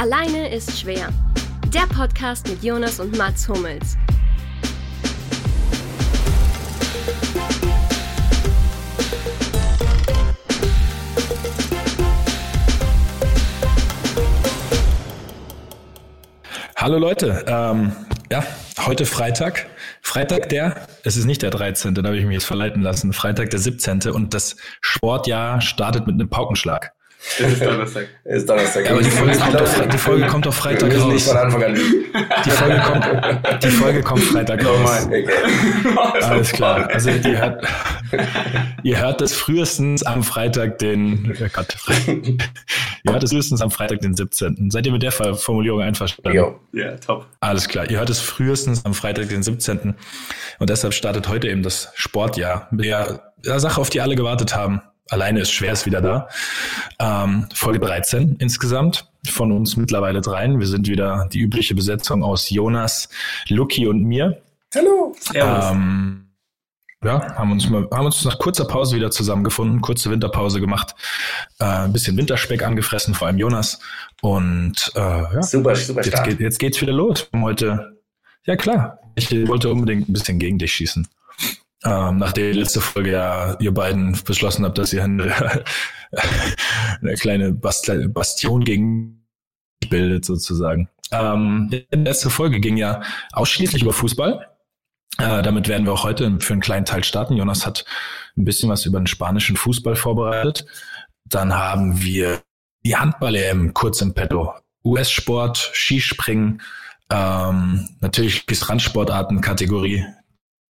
Alleine ist schwer. Der Podcast mit Jonas und Mats Hummels. Hallo Leute, ähm, ja, heute Freitag. Freitag der, es ist nicht der 13., da habe ich mich jetzt verleiten lassen, Freitag der 17. und das Sportjahr startet mit einem Paukenschlag. Es ist Donnerstag. Es ist Donnerstag. Ja, aber die Folge, kommt auf, die Folge kommt auf Freitag müssen nicht raus. von Anfang an. Die Folge kommt, die Folge kommt Freitag raus. Okay. Alles klar. Also ihr hört, ihr hört es frühestens am Freitag den, oh Gott, ihr hört es frühestens am Freitag den 17. Seid ihr mit der Formulierung einverstanden? Jo. Ja, top. Alles klar. Ihr hört es frühestens am Freitag, den 17. Und deshalb startet heute eben das Sportjahr mit der, der Sache, auf die alle gewartet haben. Alleine ist schwer, ist wieder da. Ähm, Folge 13 insgesamt. Von uns mittlerweile dreien. Wir sind wieder die übliche Besetzung aus Jonas, Lucky und mir. Hallo. Ähm, ja, haben uns, mal, haben uns nach kurzer Pause wieder zusammengefunden, kurze Winterpause gemacht, äh, ein bisschen Winterspeck angefressen, vor allem Jonas. Und äh, ja, Super, super Jetzt, stark. geht, jetzt geht's wieder los. Heute, ja klar, ich wollte unbedingt ein bisschen gegen dich schießen. Ähm, nachdem die letzte Folge ja ihr beiden beschlossen habt, dass ihr eine, eine kleine Bast Bastion gegen bildet sozusagen. Ähm, die letzte Folge ging ja ausschließlich über Fußball. Äh, damit werden wir auch heute für einen kleinen Teil starten. Jonas hat ein bisschen was über den spanischen Fußball vorbereitet. Dann haben wir die Handball-EM kurz im Petto. US-Sport, Skispringen, ähm, natürlich die Randsportarten-Kategorie,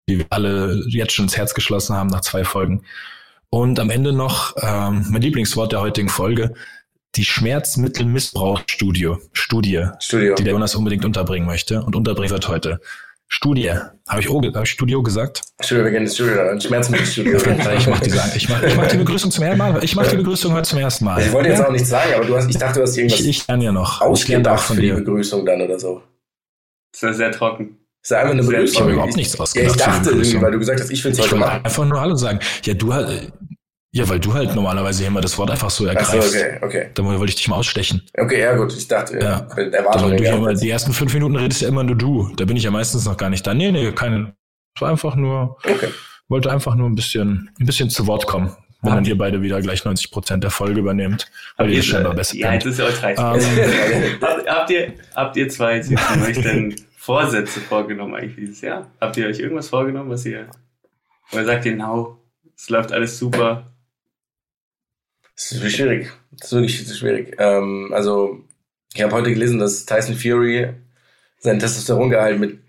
die wir alle jetzt schon ins Herz geschlossen haben nach zwei Folgen. Und am Ende noch ähm, mein Lieblingswort der heutigen Folge, die Schmerzmittelmissbrauchsstudie, Studie, Studio. die der Jonas unbedingt unterbringen möchte und unterbringen wird heute. Studie. Habe ich, O- hab ich Studio gesagt? Studio, wir gehen ins Studio, dann Schmerzmittelstudio. Ich mache diese, ich mach, ich mach die Begrüßung zum ersten Mal. Ich mache die Begrüßung heute zum ersten Mal. Ich wollte jetzt Ja? auch nichts sagen, aber du hast, ich dachte, du hast irgendwas Ich, ich lerne ja noch. Ich lerne auch von für die dir. Begrüßung dann oder so. Das war sehr trocken. Das ist einfach eine Sehr Ich habe überhaupt nichts Ja, ich ausgedacht. für die dachte irgendwie, weil du gesagt hast, ich will es Ich heute wollte machen. einfach nur Hallo sagen. Ja, du halt, ja, weil du halt normalerweise immer das Wort einfach so ergreifst. okay, okay. Da wollte ich dich mal ausstechen. Okay, ja gut, ich dachte, Ja. ja. Da, Erwartungen. du ja. immer, die ersten fünf Minuten redest ja immer nur du. Da bin ich ja meistens noch gar nicht da. Nee, nee, keine. Es war einfach nur, Okay. wollte einfach nur ein bisschen, ein bisschen zu Wort kommen. Wenn dann ihr beide wieder gleich 90 Prozent der Folge übernehmt, weil ihr scheinbar besser Ja, jetzt ist ja euch reicht. Ähm, habt, ihr, habt ihr zwei jetzt von euch denn Vorsätze vorgenommen eigentlich dieses Jahr? Habt ihr euch irgendwas vorgenommen, was ihr, oder sagt ihr, no, es läuft alles super? Das ist schwierig. Das ist wirklich schwierig. Ähm, also, ich habe heute gelesen, dass Tyson Fury sein Testosterongehalt mit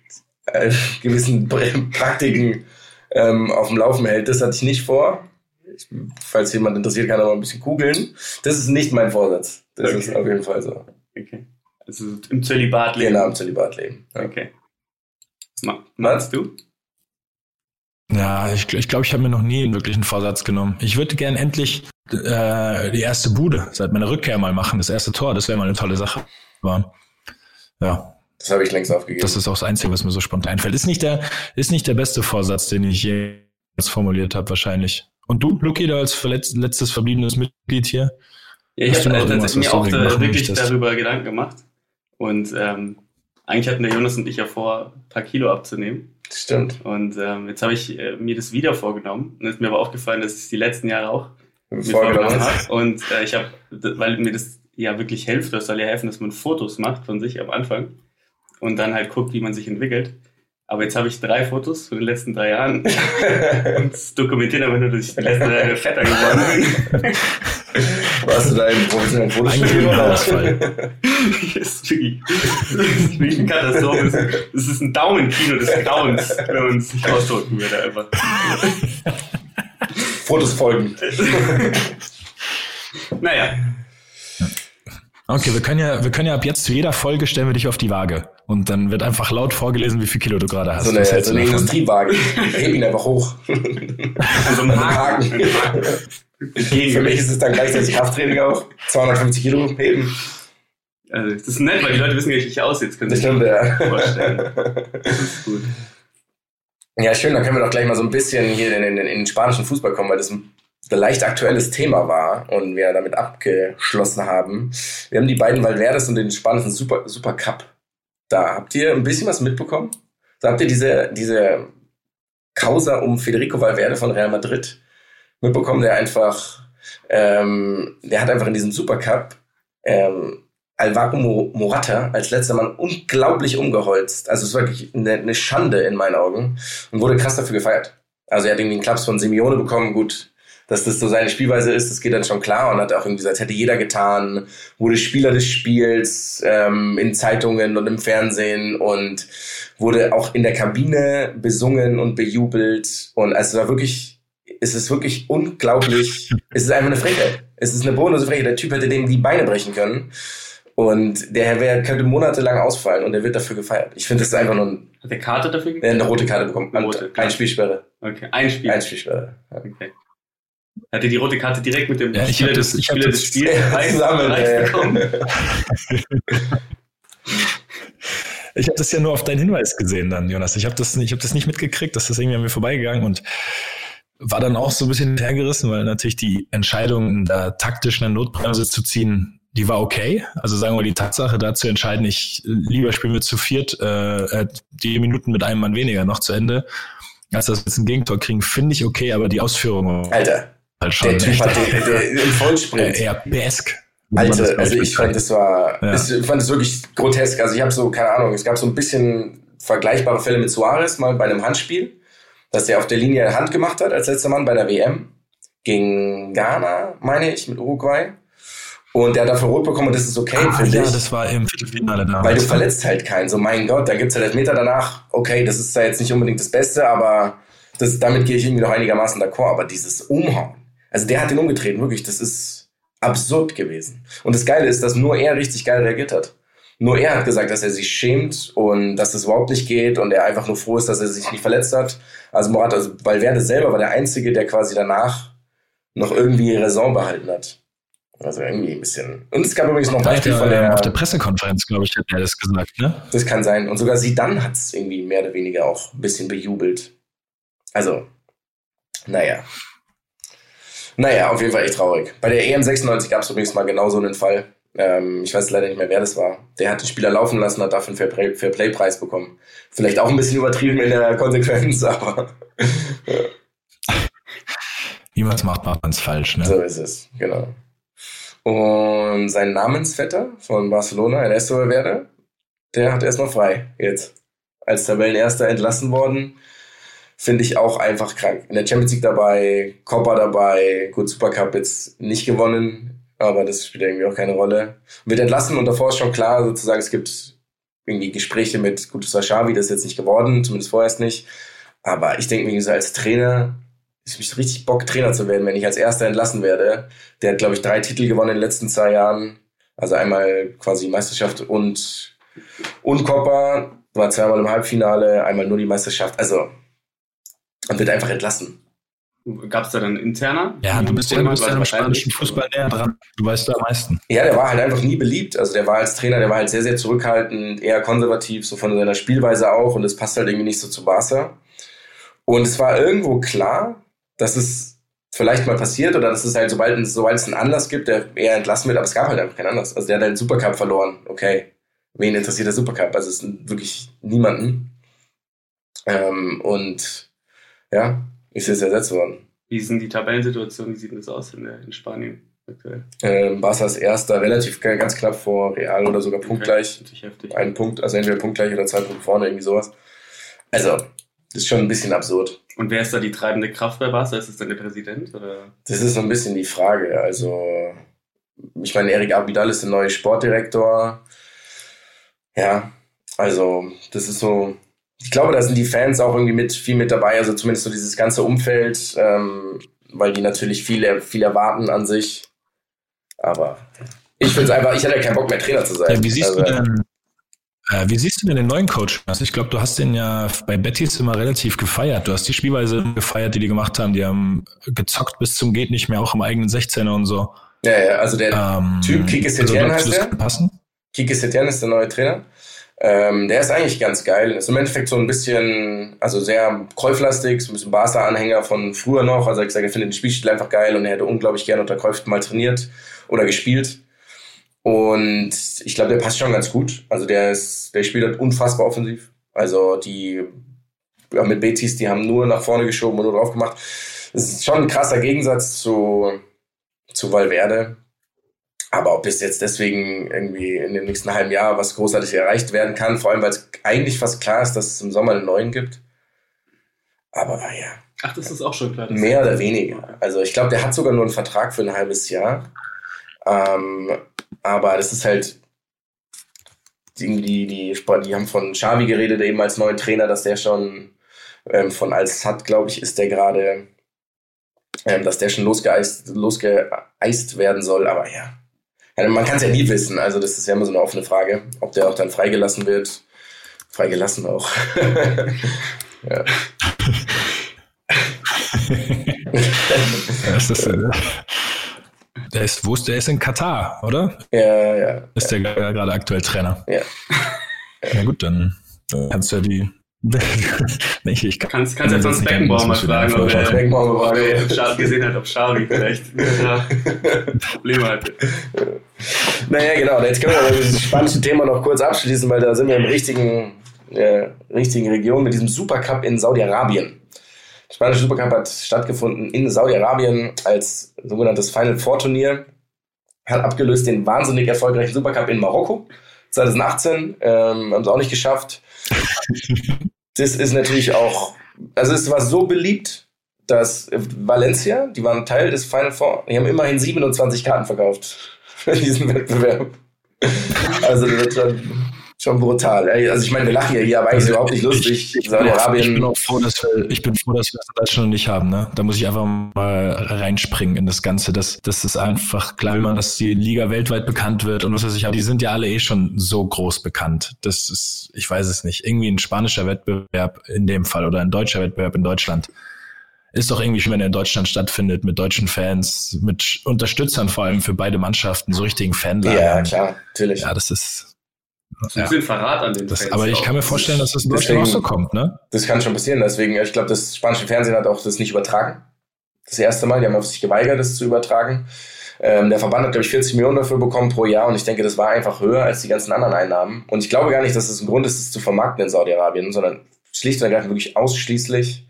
äh, gewissen Pr- Praktiken ähm, auf dem Laufen hält. Das hatte ich nicht vor. Ich, falls jemand interessiert, kann er mal ein bisschen googeln. Das ist nicht mein Vorsatz. Das Okay. ist auf jeden Fall so. Okay. Also im Zölibat leben. Genau, im Zölibat leben. Ja. Okay. Was ma- meinst du? Ja, ich, ich glaube, ich habe mir noch nie einen wirklichen Vorsatz genommen. Ich würde gern endlich äh, die erste Bude seit meiner Rückkehr mal machen, das erste Tor. Das wäre mal eine tolle Sache. Aber, ja, Das habe ich längst aufgegeben. das ist auch das Einzige, was mir so spontan einfällt. Ist nicht der, ist nicht der beste Vorsatz, den ich jemals formuliert habe, wahrscheinlich. Und du, Luki, da als letztes verbliebenes Mitglied hier? Ja, ich Hast du habe mir auch wirklich darüber Gedanken gemacht. Und ähm, eigentlich hatten der Jonas und ich ja vor, ein paar Kilo abzunehmen. Stimmt. Und ähm, jetzt habe ich äh, mir das wieder vorgenommen. Und es ist mir aber aufgefallen, dass ich es die letzten Jahre auch mir Vorgenommen. habe. Und äh, ich habe, weil mir das ja wirklich hilft, das soll ja helfen, dass man Fotos macht von sich am Anfang und dann halt guckt, wie man sich entwickelt. Aber jetzt habe ich drei Fotos von den letzten drei Jahren und es dokumentiert aber nur, dass ich die letzten drei Jahre fetter geworden bin. Warst du da im professionellen Fotostudio? ist wirklich, eine Katastrophe. Das ist ein Daumenkino des Grauens, wenn man es sich ausdrücken würde einfach. Fotos folgen. Naja, Okay, wir können ja, wir können ja ab jetzt zu jeder Folge stellen wir dich auf die Waage. Und dann wird einfach laut vorgelesen, wie viel Kilo du gerade hast. So eine, so eine davon? Industriewagen. Heb ihn einfach hoch. also ein Haken. Haken. Ein Haken. Für mich ist es dann gleichzeitig Krafttraining auch. 250 Kilo heben. Also, das ist nett, weil die Leute wissen, wie ich aussehe. Können Das sie sich stimmt, ja. vorstellen. Das ist gut. Ja, schön, dann können wir doch gleich mal so ein bisschen hier in, in, in den spanischen Fußball kommen, weil das, leicht aktuelles Thema war und wir damit abgeschlossen haben. Wir haben die beiden Valverdes und den spanischen Super, Super Cup. Da habt ihr ein bisschen was mitbekommen? Da habt ihr diese, diese Causa um Federico Valverde von Real Madrid mitbekommen, der einfach, ähm, der hat einfach in diesem Supercup ähm, Alvaro Morata als letzter Mann unglaublich umgeholzt. Also es ist wirklich eine, eine Schande in meinen Augen und wurde krass dafür gefeiert. Also er hat irgendwie einen Klaps von Simeone bekommen, gut, dass das so seine Spielweise ist, das geht dann schon klar und hat auch irgendwie gesagt, hätte jeder getan, wurde Spieler des Spiels ähm, in Zeitungen und im Fernsehen und wurde auch in der Kabine besungen und bejubelt und also es war wirklich, es ist wirklich unglaublich, es ist einfach eine Frechheit. Es ist eine bodenlose Frechheit. Der Typ hätte dem die Beine brechen können. Und der Herr könnte monatelang ausfallen und er wird dafür gefeiert. Ich finde, das ist einfach nur ein. Hat der Karte dafür gekriegt? Eine rote Karte bekommen. Eine rote, ein Spielsperre. Okay, ein Spiel. Ein Spielsperre. Ja. Okay. Hat er die rote Karte direkt mit dem ja, ich Spieler, das, des, Spieler des Spiels zusammen ich habe das ja nur auf deinen Hinweis gesehen dann, Jonas. Ich habe das, ich hab das nicht mitgekriegt, dass das irgendwie an mir vorbeigegangen und war dann auch so ein bisschen hergerissen, weil natürlich die Entscheidung, da taktisch eine Notbremse zu ziehen, die war okay. Also sagen wir die Tatsache, da zu entscheiden, ich lieber spielen wir zu viert, äh, äh, die Minuten mit einem Mann weniger noch zu Ende, als dass wir jetzt ein Gegentor kriegen, finde ich okay, aber die Ausführung. Alter, halt schon der Typ hat den, der im Vollsprint. Eher besk. Alter, also ich fand, das war, ja. ich fand es wirklich grotesk. Also ich habe so, keine Ahnung, es gab so ein bisschen vergleichbare Fälle mit Suarez mal bei einem Handspiel, dass der auf der Linie Hand gemacht hat als letzter Mann bei der WM gegen Ghana, meine ich, mit Uruguay. Und der hat dafür rot bekommen und das ist okay, ah, finde ja, ich. das war im Viertelfinale damals. Weil du verletzt halt keinen. So, mein Gott, da gibt's halt Elfmeter danach. Okay, das ist da jetzt nicht unbedingt das Beste, aber das, damit gehe ich irgendwie noch einigermaßen d'accord. Aber dieses Umhauen, also der hat den umgetreten, wirklich, das ist absurd gewesen. Und das Geile ist, dass nur er richtig geil reagiert hat. Nur er hat gesagt, dass er sich schämt und dass das überhaupt nicht geht und er einfach nur froh ist, dass er sich nicht verletzt hat. Also Morat, also Valverde selber war der Einzige, der quasi danach noch irgendwie Raison behalten hat. Also irgendwie ein bisschen. Und es gab übrigens noch ein Beispiel von der. Auf der Pressekonferenz, glaube ich, hat er das gesagt, ne? Das kann sein. Und sogar sie dann hat es irgendwie mehr oder weniger auch ein bisschen bejubelt. Also, naja. Naja, auf jeden Fall echt traurig. Bei der EM96 gab es übrigens mal genau so einen Fall. Ähm, ich weiß leider nicht mehr, wer das war. Der hat den Spieler laufen lassen, hat dafür einen Fairplay-Preis bekommen. Vielleicht auch ein bisschen übertrieben in der Konsequenz, aber. Es macht, macht man es falsch, ne? So ist es, genau. Und sein Namensvetter von Barcelona, Ernesto Valverde, der hat erstmal frei jetzt. Als Tabellenerster entlassen worden. Finde ich auch einfach krank. In der Champions League dabei, Copa dabei, gut, Supercup jetzt nicht gewonnen, aber das spielt irgendwie auch keine Rolle. Wird entlassen und davor ist schon klar, sozusagen, es gibt irgendwie Gespräche mit, gut, das war Xavi, das ist jetzt nicht geworden, zumindest vorerst nicht. Aber ich denke mir als Trainer, ich so richtig Bock, Trainer zu werden, wenn ich als Erster entlassen werde. Der hat, glaube ich, drei Titel gewonnen in den letzten zwei Jahren. Also einmal quasi Meisterschaft und, und Copa, war zweimal im Halbfinale, einmal nur die Meisterschaft. Also, und wird einfach entlassen. Gab es da dann interner? Ja, du bist ja, du bist ja im spanischen Fußball näher dran. Du weißt da am meisten. Ja, der war halt einfach nie beliebt. Also der war als Trainer, der war halt sehr, sehr zurückhaltend, eher konservativ, so von seiner Spielweise auch. Und das passt halt irgendwie nicht so zu Barca. Und es war irgendwo klar, dass es vielleicht mal passiert oder dass es halt, sobald es, sobald es einen Anlass gibt, der eher entlassen wird, aber es gab halt einfach keinen Anlass. Also der hat halt den Supercup verloren. Okay. Wen interessiert der Supercup? Also es ist wirklich niemanden. Ähm, und ja, ist jetzt ersetzt worden. Wie sind die Tabellensituationen? Wie sieht das aus in, der, in Spanien aktuell? Ähm, Barca ist erster, relativ ganz knapp vor Real oder sogar punktgleich. Okay, Ein Punkt, also entweder punktgleich oder zwei Punkte vorne, irgendwie sowas. Also, das ist schon ein bisschen absurd. Und wer ist da die treibende Kraft bei Barca? Ist es dann der Präsident? Oder? Das ist so ein bisschen die Frage. Also, ich meine, Erik Abidal ist der neue Sportdirektor. Ja, also, das ist so. Ich glaube, da sind die Fans auch irgendwie mit viel mit dabei, also zumindest so dieses ganze Umfeld, ähm, weil die natürlich viel, viel erwarten an sich. Aber ich finde es einfach, ich hatte ja keinen Bock mehr Trainer zu sein. Ja, wie siehst also, du denn äh, wie siehst du denn den neuen Coach? Also ich glaube, du hast den ja bei Bettys immer relativ gefeiert. Du hast die Spielweise gefeiert, die die gemacht haben. Die haben gezockt bis zum geht nicht mehr, auch im eigenen 16er und so. Ja, ja, also der ähm, Typ Kike Setien also, heißt der. Passen? Kike Setien ist der neue Trainer. Ähm, der ist eigentlich ganz geil. Ist im Endeffekt so ein bisschen, also sehr Kräuflastig, so ein bisschen Barca-Anhänger von früher noch. Also hat gesagt, er findet den Spielstil einfach geil und er hätte unglaublich gerne unter Kräuft mal trainiert oder gespielt. Und ich glaube, der passt schon ganz gut. Also der ist, der spielt halt unfassbar offensiv. Also die ja, mit Betis, die haben nur nach vorne geschoben und nur drauf gemacht. Das ist schon ein krasser Gegensatz zu, zu Valverde. Aber ob es jetzt deswegen irgendwie in dem nächsten halben Jahr was großartig erreicht werden kann, vor allem weil es eigentlich fast klar ist, dass es im Sommer einen neuen gibt. Aber ja. Ach, das ist auch schon klar. Mehr oder weniger. Also ich glaube, der hat sogar nur einen Vertrag für ein halbes Jahr. Ähm, aber das ist halt die, die, die, die haben von Xavi geredet, eben als neuen Trainer, dass der schon ähm, von Al-Sad, glaube ich, ist der gerade, ähm, dass der schon losgeeist, losgeeist werden soll. Aber ja man kann es ja nie wissen. Also das ist ja immer so eine offene Frage, ob der auch dann freigelassen wird. Freigelassen auch. ja. das ist, äh, der ist, wo ist, der ist in Katar, oder? Ja, ja. Ist ja. der gerade aktuell Trainer? Ja. Na gut, dann kannst du ja die. nee, ich kann, kannst, kannst jetzt sonst Beckenbauer mal fragen, ob er Beckenbauer gesehen hat, ob Xavi vielleicht Probleme hatte. Naja, genau. Jetzt können wir das spanische Thema noch kurz abschließen, weil da sind wir im richtigen, äh, richtigen Region mit diesem Supercup in Saudi-Arabien. Der spanische Supercup hat stattgefunden in Saudi-Arabien als sogenanntes Final Four Turnier. Hat abgelöst den wahnsinnig erfolgreichen Supercup in Marokko 2018. Ähm, haben sie auch nicht geschafft. das ist natürlich auch, also es war so beliebt, dass Valencia, die waren Teil des Final Four, die haben immerhin 27 Karten verkauft für diesen Wettbewerb. Also das wird schon brutal. Also ich meine, wir lachen ja hier, aber eigentlich ist überhaupt nicht lustig. Saudi-Arabien. Ich bin auch froh, dass wir, ich bin froh, dass wir das in Deutschland nicht haben. Ne? Da muss ich einfach mal reinspringen in das Ganze. Das, das ist einfach klar, wenn man, dass die Liga weltweit bekannt wird und was weiß ich. Aber die sind ja alle eh schon so groß bekannt. Das ist, ich weiß es nicht, irgendwie ein spanischer Wettbewerb in dem Fall oder ein deutscher Wettbewerb in Deutschland ist doch irgendwie schön, wenn er in Deutschland stattfindet, mit deutschen Fans, mit Unterstützern vor allem für beide Mannschaften, so richtigen Fanlager. Ja, klar, natürlich. Ja, das ist, so ein bisschen Verrat an den das, Fans. Aber ich kann mir vorstellen, dass das in Deutschland auch so kommt, ne? Das kann schon passieren. Deswegen, ich glaube, das spanische Fernsehen hat auch das nicht übertragen. Das erste Mal. Die haben auf sich geweigert, das zu übertragen. Ähm, der Verband hat, glaube ich, 40 Millionen dafür bekommen pro Jahr und ich denke, das war einfach höher als die ganzen anderen Einnahmen. Und ich glaube gar nicht, dass es das ein Grund ist, es zu vermarkten in Saudi-Arabien, sondern schlicht und ergreifend wirklich ausschließlich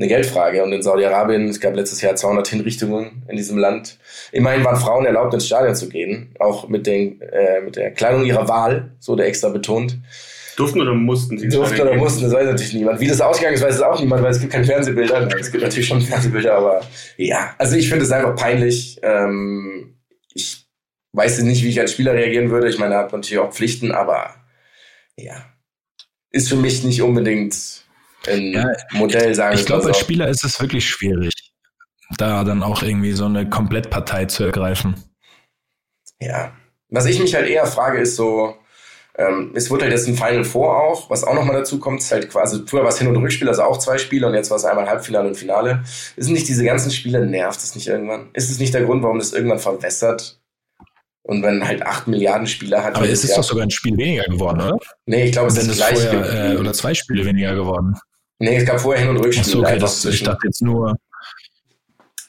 eine Geldfrage. Und in Saudi-Arabien, es gab letztes Jahr 200 Hinrichtungen in diesem Land. Immerhin waren Frauen erlaubt, ins Stadion zu gehen, auch mit, den, äh, mit der Kleidung ihrer Wahl, so der extra betont. Durften oder mussten sie? Durften oder mussten, das weiß natürlich niemand. Wie das ausgegangen ist, weiß es auch niemand, weil es gibt keine Fernsehbilder. Es gibt natürlich schon Fernsehbilder, aber ja. Also ich finde es einfach peinlich. Ähm, ich weiß nicht, wie ich als Spieler reagieren würde. Ich meine, er hat natürlich auch Pflichten, aber ja. Ist für mich nicht unbedingt ein ja, Modell, sagen Ich glaube, als Spieler ist es wirklich schwierig, da dann auch irgendwie so eine Komplettpartei zu ergreifen. Ja. Was ich mich halt eher frage, ist so, ähm, es wurde halt jetzt ein Final Four auch, was auch nochmal dazu kommt, ist halt quasi, früher war es Hin- und Rückspiel, also auch zwei Spiele und jetzt war es einmal Halbfinale und Finale. Ist nicht diese ganzen Spiele, nervt es nicht irgendwann? Ist es nicht der Grund, warum das irgendwann verwässert? Und wenn halt acht Milliarden Spieler hat. Aber es ist Jahr, doch sogar ein Spiel weniger geworden, oder? Nee, ich glaube, es ist gleich. Vorher, äh, oder zwei Spiele weniger geworden. Nee, es gab vorher Hin- und Rückspiel. Achso, okay, das, ich dachte jetzt nur.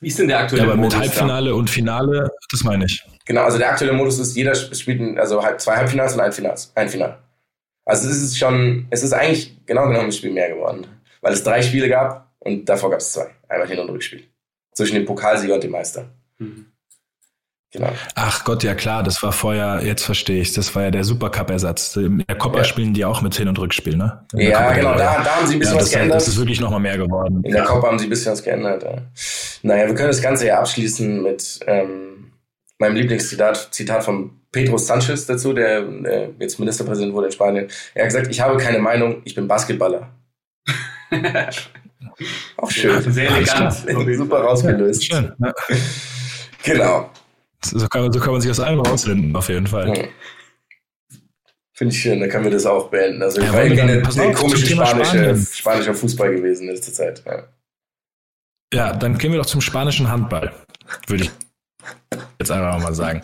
Wie ist denn der aktuelle ja, aber Modus? Mit Halbfinale da? und Finale, das meine ich. Genau, also der aktuelle Modus ist, jeder spielt also zwei Halbfinals und ein Finals, ein Final. Also es ist schon, es ist eigentlich genau genommen ein Spiel mehr geworden. Weil es drei Spiele gab und davor gab es zwei. Einmal Hin- und Rückspiel. Zwischen dem Pokalsieger und dem Meister. Mhm. Genau. Ach Gott, ja klar, das war vorher, jetzt verstehe ich, das war ja der Supercup-Ersatz. In der Copa ja. spielen die auch mit Hin- und Rückspiel, ne? Ja, genau, da, da haben sie ein bisschen ja, was geändert. Das ist wirklich nochmal mehr geworden. In der Copa haben sie ein bisschen was geändert. Ja. Naja, wir können das Ganze ja abschließen mit ähm, meinem Lieblingszitat Zitat von Pedro Sanchez dazu, der, der jetzt Ministerpräsident wurde in Spanien. Er hat gesagt, ich habe keine Meinung, ich bin Basketballer. auch schön. sehr elegant. Super rausgelöst. Schön. Ja. Genau. So kann, so kann man sich aus allem rausfinden, auf jeden Fall. Hm. Finde ich schön, dann können wir das auch beenden. Also, Ja, wollen wir dann- eine, eine komische spanische, spanischer Fußball gewesen in letzter Zeit. Ja. Ja, dann gehen wir doch zum spanischen Handball, würde ich jetzt einfach mal sagen.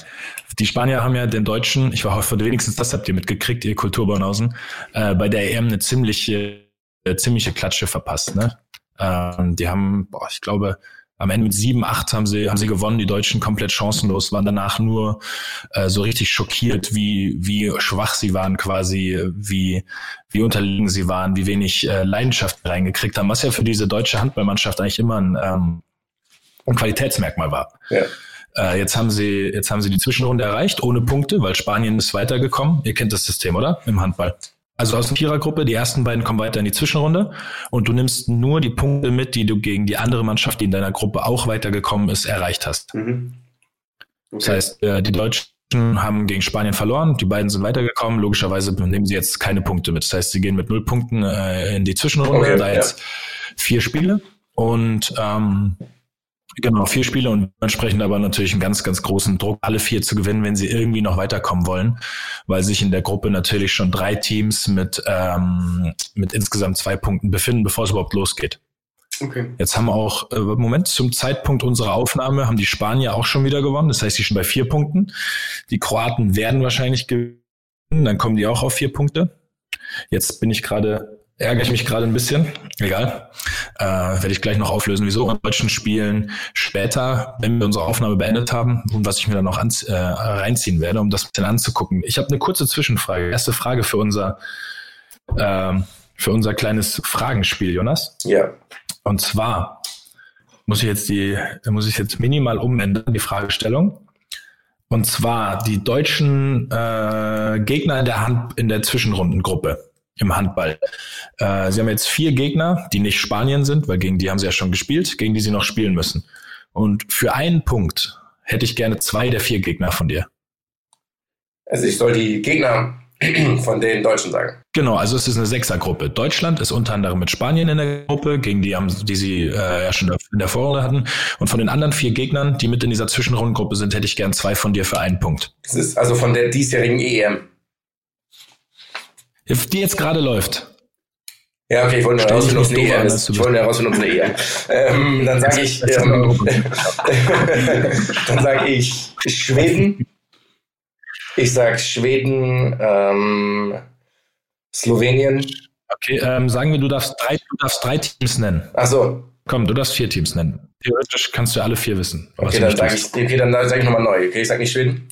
Die Spanier haben ja den Deutschen, ich war hoffe, wenigstens das habt ihr mitgekriegt, ihr Kulturbaunausen, äh, bei der EM eine ziemliche, äh, ziemliche Klatsche verpasst. Ne? Ähm, die haben, boah, ich glaube, am Ende mit sieben, acht haben sie, haben sie gewonnen, die Deutschen komplett chancenlos, waren danach nur äh, so richtig schockiert, wie, wie schwach sie waren quasi, wie, wie unterlegen sie waren, wie wenig äh, Leidenschaft reingekriegt haben, was ja für diese deutsche Handballmannschaft eigentlich immer ein, ähm, ein Qualitätsmerkmal war. Ja. Äh, jetzt haben sie, jetzt haben sie die Zwischenrunde erreicht, ohne Punkte, weil Spanien ist weitergekommen. Ihr kennt das System, oder? Im Handball. Also aus der Vierergruppe, die ersten beiden kommen weiter in die Zwischenrunde und du nimmst nur die Punkte mit, die du gegen die andere Mannschaft, die in deiner Gruppe auch weitergekommen ist, erreicht hast. Mhm. Okay. Das heißt, äh, die Deutschen haben gegen Spanien verloren, die beiden sind weitergekommen. Logischerweise nehmen sie jetzt keine Punkte mit. Das heißt, sie gehen mit null Punkten äh, in die Zwischenrunde, okay, da jetzt vier Spiele. Und ähm, Genau, vier Spiele und entsprechend aber natürlich einen ganz, ganz großen Druck, alle vier zu gewinnen, wenn sie irgendwie noch weiterkommen wollen, weil sich in der Gruppe natürlich schon drei Teams mit, ähm, mit insgesamt zwei Punkten befinden, bevor es überhaupt losgeht. Okay. Jetzt haben auch äh, Moment zum Zeitpunkt unserer Aufnahme haben die Spanier auch schon wieder gewonnen. Das heißt, die sind bei vier Punkten. Die Kroaten werden wahrscheinlich gewinnen, dann kommen die auch auf vier Punkte. Jetzt bin ich gerade ärgere ich mich gerade ein bisschen. Egal. Äh, werde ich gleich noch auflösen, wieso in deutschen Spielen später, wenn wir unsere Aufnahme beendet haben und was ich mir dann noch an, äh, reinziehen werde, um das ein bisschen anzugucken. Ich habe eine kurze Zwischenfrage. Erste Frage für unser, äh, für unser kleines Fragenspiel, Jonas. Ja. Und zwar muss ich jetzt die, muss ich jetzt minimal umändern, die Fragestellung. Und zwar die deutschen äh, Gegner in der Hand in der Zwischenrundengruppe im Handball. Äh, sie haben jetzt vier Gegner, die nicht Spanien sind, weil gegen die haben sie ja schon gespielt, gegen die sie noch spielen müssen. Und für einen Punkt hätte ich gerne zwei der vier Gegner von dir. Also ich soll die Gegner von den Deutschen sagen. Genau, also es ist eine Sechsergruppe. Deutschland ist unter anderem mit Spanien in der Gruppe, gegen die, haben, die sie äh, ja schon in der Vorrunde hatten. Und von den anderen vier Gegnern, die mit in dieser Zwischenrundengruppe sind, hätte ich gern zwei von dir für einen Punkt. Das ist also von der diesjährigen EM. Die jetzt gerade läuft. Ja, okay, ich wollte nur herausfinden, ob es eine ist. Ich wollte nur herausfinden, ob es eine EM ähm, Dann sage ich, ähm, dann sage ich Schweden. Ich sage Schweden, ähm, Slowenien. Okay, ähm, sagen wir, du darfst drei, du darfst drei Teams nennen. Ach so. Komm, du darfst vier Teams nennen. Theoretisch kannst du alle vier wissen. Okay, dann sage ich, okay, dann sage ich nochmal neu. Okay, ich sage nicht Schweden,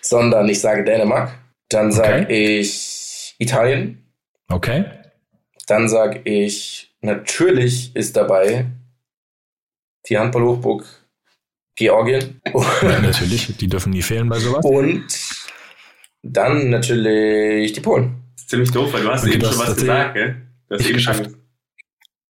sondern ich sage Dänemark. Dann sage okay. ich Italien. Okay. Dann sage ich, natürlich ist dabei die Handballhochburg Georgien. Ja, natürlich, die dürfen nie fehlen bei sowas. Und dann natürlich die Polen. Das ist ziemlich doof, weil du hast okay, eben schon was gesagt, gell? Du hast eben geschafft.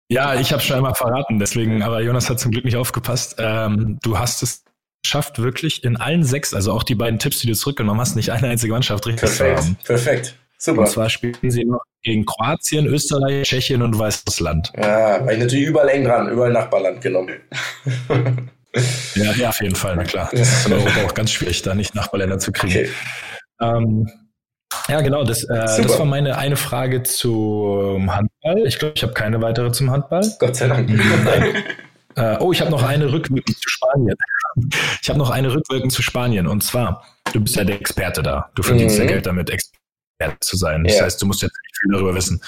Ja, ich habe schon einmal verraten, deswegen, aber Jonas hat zum Glück nicht aufgepasst. Ähm, du hast es geschafft, wirklich in allen sechs, also auch die beiden Tipps, die du zurückgenommen hast, nicht eine einzige Mannschaft richtig perfekt, zu haben. Perfekt. Super. Und zwar spielen sie noch gegen Kroatien, Österreich, Tschechien und Weißrussland. Ja, war ich natürlich überall eng dran, überall Nachbarland genommen. ja, ja, auf jeden Fall, na klar. Das ist in Europa auch ganz schwierig, da nicht Nachbarländer zu kriegen. Okay. Ähm, ja, genau, das, äh, das war meine eine Frage zum Handball. Ich glaube, ich habe keine weitere zum Handball. Gott sei Dank. äh, oh, ich habe noch eine rückwirkend zu Spanien. Ich habe noch eine rückwirkend zu Spanien. Und zwar, du bist ja der Experte da. Du verdienst mhm. ja Geld damit, Experte zu sein. Das ja. heißt, du musst jetzt nicht viel darüber wissen.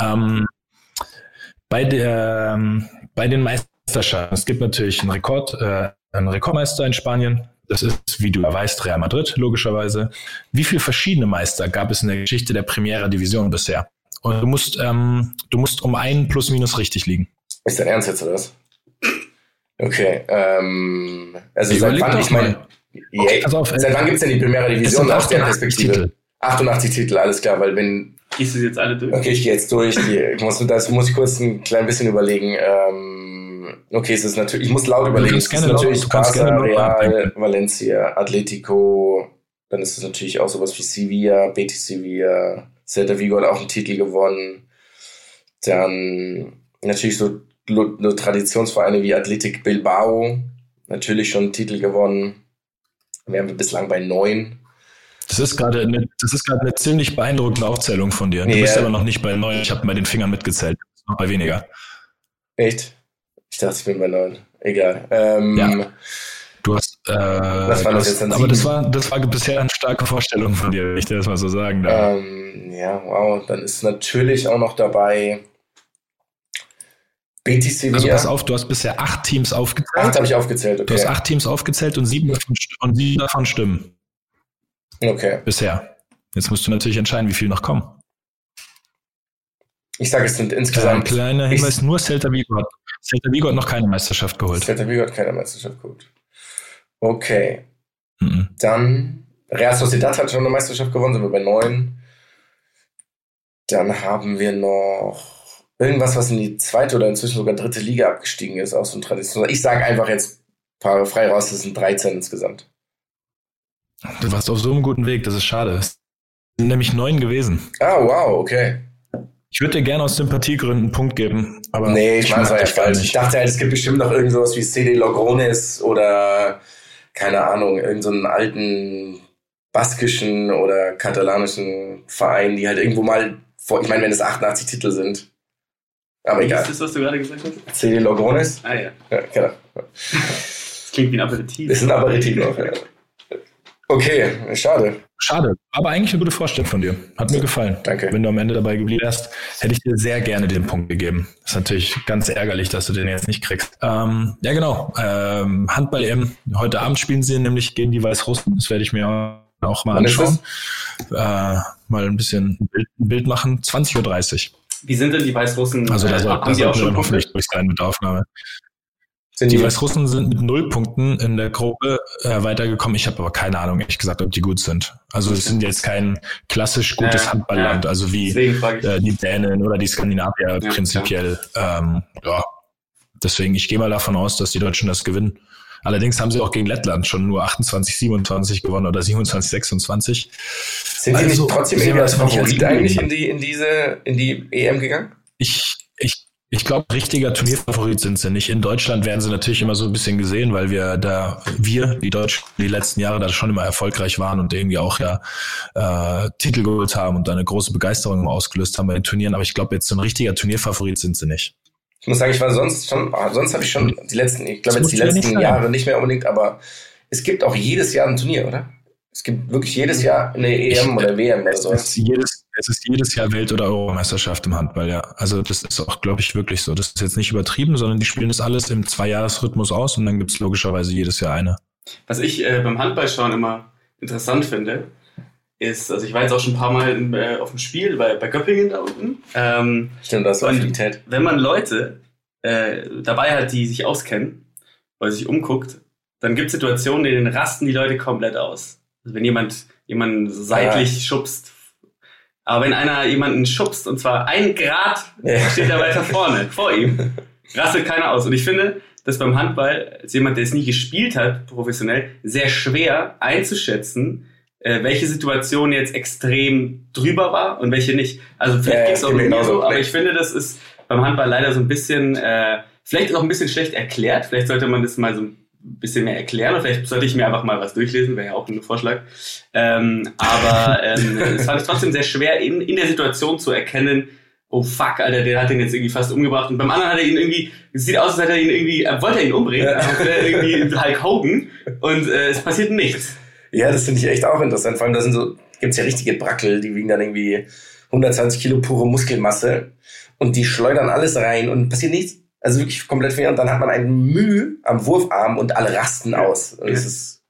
Ähm, bei, der, ähm, bei den Meisterschaften, es gibt natürlich einen Rekord, äh, einen Rekordmeister in Spanien. Das ist, wie du weißt, Real Madrid, logischerweise. Wie viele verschiedene Meister gab es in der Geschichte der Primera Division bisher? Und du musst, ähm, du musst um einen plus minus richtig liegen. Ist dein Ernst jetzt, oder was? Okay, ähm, also seit wann, ich meine, okay, seit wann gibt es denn die Primera Division aus der Perspektive? Titel. 88 Titel, alles klar, weil wenn. Gehst du jetzt alle durch? Okay, ich gehe jetzt durch. Ich muss, das muss ich kurz ein klein bisschen überlegen. Ähm, okay, es ist natürlich, ich muss laut überlegen. Es ist natürlich Barca, Real, Valencia, Atletico, dann ist es natürlich auch sowas wie Sevilla, Betis Sevilla, Celta Vigo hat auch einen Titel gewonnen. Dann natürlich so Traditionsvereine wie Athletic Bilbao, natürlich schon einen Titel gewonnen. Wir haben bislang bei neun. Das ist gerade eine, das ist gerade eine ziemlich beeindruckende Aufzählung von dir. Du yeah. bist aber noch nicht bei neun. Ich habe bei den Fingern mitgezählt. Noch bei weniger. Echt? Ich dachte, ich bin bei neun. Egal. Ähm, ja. Du hast, Äh, Was waren das jetzt dann aber das war, das war bisher eine starke Vorstellung von dir, wenn ich dir das mal so sagen darf. Ähm, ja, wow. Dann ist natürlich auch noch dabei Betis also pass auf, du hast bisher acht Teams aufgezählt. Acht habe ich aufgezählt, Du hast okay. acht Teams aufgezählt und sieben davon, und sieben davon stimmen. Okay. Bisher. Jetzt musst du natürlich entscheiden, wie viel noch kommen. Ich sage, es sind Ein insgesamt. kleiner ich- Hinweis, nur Celta Vigo hat. Celta Vigo hat noch keine Meisterschaft geholt. Celta Vigo hat keine Meisterschaft geholt. Okay. Mhm. Dann Real Sociedad hat schon eine Meisterschaft gewonnen, sind wir bei neun. Dann haben wir noch irgendwas, was in die zweite oder inzwischen sogar dritte Liga abgestiegen ist, auch so ein Tradition. Ich sage einfach jetzt ein paar frei raus, das sind 13 insgesamt. Du warst auf so einem guten Weg, das ist schade. Es sind nämlich neun gewesen. Ah, wow, okay. Ich würde dir gerne aus Sympathiegründen einen Punkt geben, aber nee, ich meine, es war ja falsch. Ich dachte halt, es gibt bestimmt noch irgend sowas wie CD Logrones oder keine Ahnung, irgendeinen so einen alten baskischen oder katalanischen Verein, die halt irgendwo mal vor, ich meine, wenn es 88 Titel sind. Aber Ist egal. das, was du gerade gesagt hast? CD Logrones? Ah ja. Ja, genau. Das klingt wie ein Aperitif. Ist ein Aperitif noch, ja. Okay, schade. Schade, aber eigentlich eine gute Vorstellung von dir. Hat mir gefallen. Danke. Wenn du am Ende dabei geblieben wärst, hätte ich dir sehr gerne den Punkt gegeben. Ist natürlich ganz ärgerlich, dass du den jetzt nicht kriegst. Ähm, ja, genau. Ähm, Handball-EM. Heute Abend spielen sie nämlich gegen die Weißrussen. Das werde ich mir auch mal Wann anschauen. Äh, mal ein bisschen ein Bild, machen. 20.30 Uhr. Wie sind denn die Weißrussen? Also da äh, soll, da haben die auch sollten wir schon hoffentlich durch sein mit der Aufnahme. Sind Die die, Weißrussen sind mit null Punkten in der Gruppe äh, weitergekommen. Ich habe aber keine Ahnung, ehrlich gesagt, ob die gut sind. Also es sind jetzt kein klassisch gutes Ja, Handballland, ja. also wie äh, die Dänen oder die Skandinavier Ja, prinzipiell. Ähm, ja, deswegen, ich gehe mal davon aus, dass die Deutschen das gewinnen. Allerdings haben sie auch gegen Lettland schon nur 28, 27 gewonnen oder 27, 26. sind also, nicht trotzdem wir als Favorit eigentlich in die, in diese, in die EM gegangen? Ich, ich, ich glaube, richtiger Turnierfavorit sind sie nicht. In Deutschland werden sie natürlich immer so ein bisschen gesehen, weil wir da, wir, die Deutschen, die letzten Jahre da schon immer erfolgreich waren und irgendwie auch ja äh, Titel geholt haben und da eine große Begeisterung ausgelöst haben bei den Turnieren. Aber ich glaube, jetzt so ein richtiger Turnierfavorit sind sie nicht. Ich muss sagen, ich war sonst schon, ah, sonst habe ich schon die letzten, ich glaube jetzt die nicht letzten sein. Jahre nicht mehr unbedingt, aber es gibt auch jedes Jahr ein Turnier, oder? Es gibt wirklich jedes Jahr eine EM oder WM oder so. jedes, es ist jedes Jahr Welt- oder Europameisterschaft im Handball, ja. Also das ist auch, glaube ich, wirklich so. Das ist jetzt nicht übertrieben, sondern die spielen das alles im Zweijahresrhythmus aus und dann gibt's logischerweise jedes Jahr eine. Was ich äh, beim Handballschauen immer interessant finde, ist, also ich war jetzt auch schon ein paar Mal im, äh, auf dem Spiel bei, bei Göppingen da unten. Ähm, Stimmt, das ist Affinität. wenn man Leute äh, dabei hat, die sich auskennen, oder sich umguckt, dann gibt es Situationen, in denen rasten die Leute komplett aus. Also wenn jemand jemanden seitlich schubst. Aber wenn einer jemanden schubst, und zwar ein Grad, Ja. steht er weiter vorne, vor ihm, rastet keiner aus. Und ich finde, das beim Handball, als jemand, der es nie gespielt hat, professionell, sehr schwer einzuschätzen, äh, welche Situation jetzt extrem drüber war und welche nicht. Also vielleicht Ja, auch mir mit mir genauso. so, aber ich finde, das ist beim Handball leider so ein bisschen, äh, vielleicht auch ein bisschen schlecht erklärt. Vielleicht sollte man das mal so ein bisschen mehr erklären. Vielleicht sollte ich mir einfach mal was durchlesen, wäre ja auch ein Vorschlag. Ähm, aber ähm, es fand ich trotzdem sehr schwer, in, in der Situation zu erkennen, oh fuck, Alter, der hat den jetzt irgendwie fast umgebracht. Und beim anderen hat er ihn irgendwie, es sieht aus, als hätte er ihn irgendwie, äh, wollte er ihn umbringen, Ja. als wäre er irgendwie Hulk Hogan. Und äh, es passiert nichts. Ja, das finde ich echt auch interessant. Vor allem, da sind so, gibt's ja richtige Brackel, die wiegen dann irgendwie 120 Kilo pure Muskelmasse und die schleudern alles rein und passiert nichts. Also wirklich komplett fair. Und dann hat man einen Mühe am Wurfarm und alle rasten aus. Und es Ja. ist,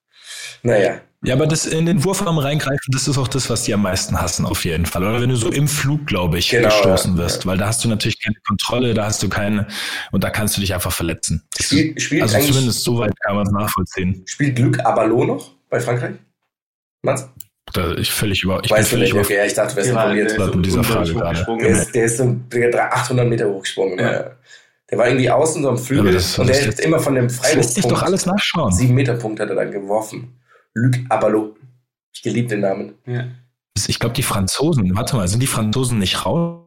naja. Ja, aber das in den Wurfarm reingreifen, das ist auch das, was die am meisten hassen, auf jeden Fall. Oder wenn du so im Flug, glaube ich, Genau, gestoßen ja. wirst, weil da hast du natürlich keine Kontrolle, da hast du keine, und da kannst du dich einfach verletzen. Das Spielt, also zumindest so weit kann man es nachvollziehen. spielt Glück Abalo noch bei Frankreich? Mats? Da ich völlig über, ich Weißt du bin völlig nicht? über. Okay, ja, ich dachte, wärst Der war- informiert. der. Der ist, der ist so der hat 800 Meter hochgesprungen. Ja. Der war irgendwie außen so am Flügel das- und der hat immer von dem Das lässt sich doch alles nachschauen. 7 Meter Punkt hat er dann geworfen. Luc Abalo. Ich geliebe den Namen. Ja. Ich glaube, die Franzosen, warte mal, sind die Franzosen nicht raus?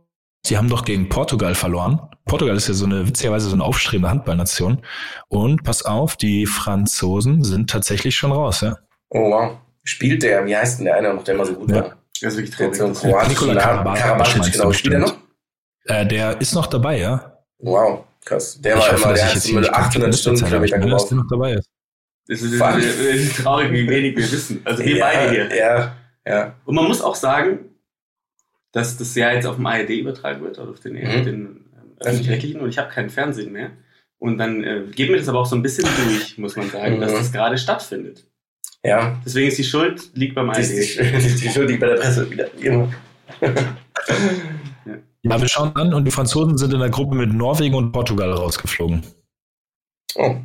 Sie haben doch gegen Portugal verloren. Portugal ist ja so eine, witzigerweise so eine aufstrebende Handballnation. Und pass auf, die Franzosen sind tatsächlich schon raus, ja. Oh wow. Spielt der, wie heißt denn der eine noch, der immer so gut Ja. war? Das ist wirklich kroatischen Nikola. Karabatic genau. Spielt er noch? Äh, der ist noch dabei, ja. Wow, krass. Der ich war hoffe, immer, dass der ich hat jetzt so hier mit nicht komplett 800 Mist erzähle, aber ich dass der geworfen. noch dabei ist. Das ist Fuck. äh, traurig, wie wenig wir wissen. Also wir beide hier. Ja, ja. Und man muss auch sagen, dass das ja jetzt auf dem ARD übertragen wird oder auf den, Mhm. den ähm, öffentlich-rechtlichen und ich habe kein Fernsehen mehr. Und dann äh, geht mir das aber auch so ein bisschen durch, muss man sagen, dass Mhm. das gerade stattfindet. Ja, Deswegen ist die Schuld liegt beim die, die, ARD. die, die Schuld liegt bei der Presse wieder. Genau. Ja, wir schauen an und die Franzosen sind in der Gruppe mit Norwegen und Portugal rausgeflogen. Oh.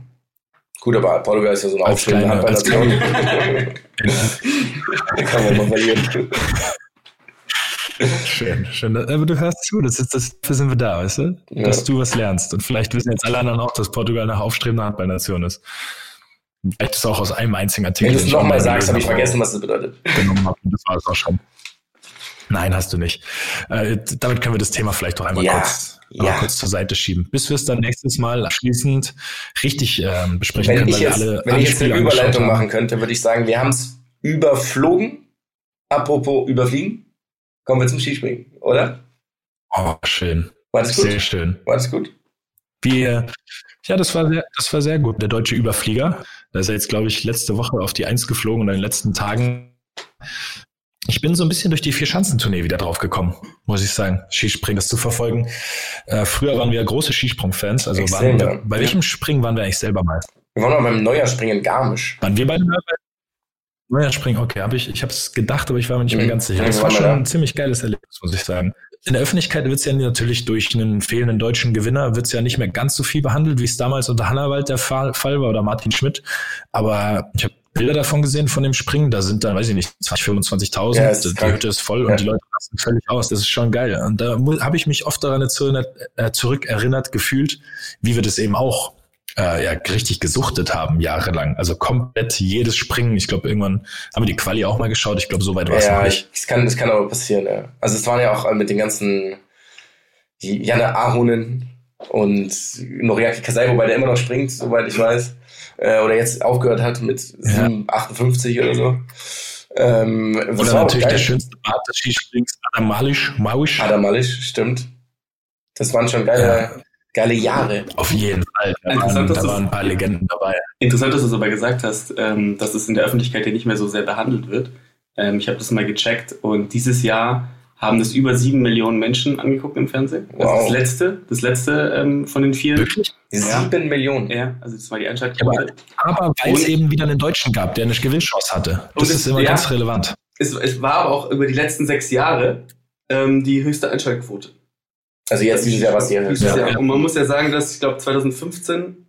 Gut, aber Portugal ist ja so eine aufstrebende Handballnation. Kann man mal verlieren. Schön, schön. Aber du hörst zu, das ist, das, dafür sind wir da, weißt du? Ja. Dass du was lernst. Und vielleicht wissen jetzt alle anderen auch, dass Portugal eine aufstrebende Handballnation ist. Vielleicht ist auch aus einem einzigen Artikel. Wenn du es nochmal sagst, habe ich vergessen, was das bedeutet. genommen habe. Das war es auch schon. Nein, hast du nicht. Äh, damit können wir das Thema vielleicht doch einmal Ja, kurz, ja. kurz zur Seite schieben, bis wir es dann nächstes Mal abschließend richtig ähm, besprechen Wenn können, ich jetzt, alle, wenn alle ich jetzt Spiele eine Überleitung machen könnte, würde ich sagen, wir haben es überflogen. Apropos überfliegen. Kommen wir zum Skispringen, oder? Oh, schön. War das gut? Sehr schön. War das gut? Wir, ja, das war sehr, das war sehr gut. Der deutsche Überflieger, da ist er jetzt, glaube ich, letzte Woche auf die Eins geflogen und in den letzten Tagen. Ich bin so ein bisschen durch die Vier-Schanzentournee wieder drauf gekommen, muss ich sagen, Skispringen das zu verfolgen. Äh, früher waren wir große Skisprung-Fans. Also Extrem, waren wir, ja. bei welchem Springen waren wir eigentlich selber mal? Wir waren mal beim Neujahrspringen in Garmisch. Waren wir bei Neujahrspringen? Okay, habe ich, ich habe es gedacht, aber ich war mir nicht mehr Mhm. ganz sicher. Das wir war schon ein ziemlich geiles Erlebnis, muss ich sagen. In der Öffentlichkeit wird es ja natürlich durch einen fehlenden deutschen Gewinner wird es ja nicht mehr ganz so viel behandelt, wie es damals unter Hannawald der Fall, Fall war oder Martin Schmidt. Aber ich habe Bilder davon gesehen von dem Springen. Da sind dann, weiß ich nicht, 20, 25.000. Ja, die krank. Hütte ist voll Ja. und die Leute rasten völlig aus. Das ist schon geil. Und da habe ich mich oft daran erinnert, äh, zurückerinnert gefühlt, wie wir das eben auch äh, ja, richtig gesuchtet haben, jahrelang. Also komplett jedes Springen. Ich glaube, irgendwann haben wir die Quali auch mal geschaut. Ich glaube, so weit war es noch Ja, nicht. das kann, das kann aber passieren, ja. Also es waren ja auch äh, mit den ganzen die Janne Ahonen und Noriaki Kasai, wobei der immer noch springt, soweit ich weiß. Äh, oder jetzt aufgehört hat mit 7, 58 oder so. Ähm, das Oder natürlich der schönste Bart des Skisprings, Adam Malisch, Mausch. Adam Malisch, stimmt. Das waren schon geile, geile Jahre. Auf jeden Fall. Da, Interessant, waren, dass da waren ein paar Legenden dabei. Interessant, dass du es aber gesagt hast, ähm, dass es in der Öffentlichkeit ja nicht mehr so sehr behandelt wird. Ähm, ich habe das mal gecheckt und dieses Jahr haben das über sieben Millionen Menschen angeguckt im Fernsehen. Das Wow. ist das letzte, das letzte ähm, von den vielen. Wirklich? Ja. Sieben Millionen. Ja, also das war die Einschaltquote. Aber weil es eben wieder einen Deutschen gab, der eine Gewinnchance hatte. Das Und es- ist immer ja. ganz relevant. Es, es war aber auch über die letzten sechs Jahre ähm, die höchste Einschaltquote. Also jetzt dieses Jahr was hier. Ja. Jahr. Und man muss ja sagen, dass ich glaube 2015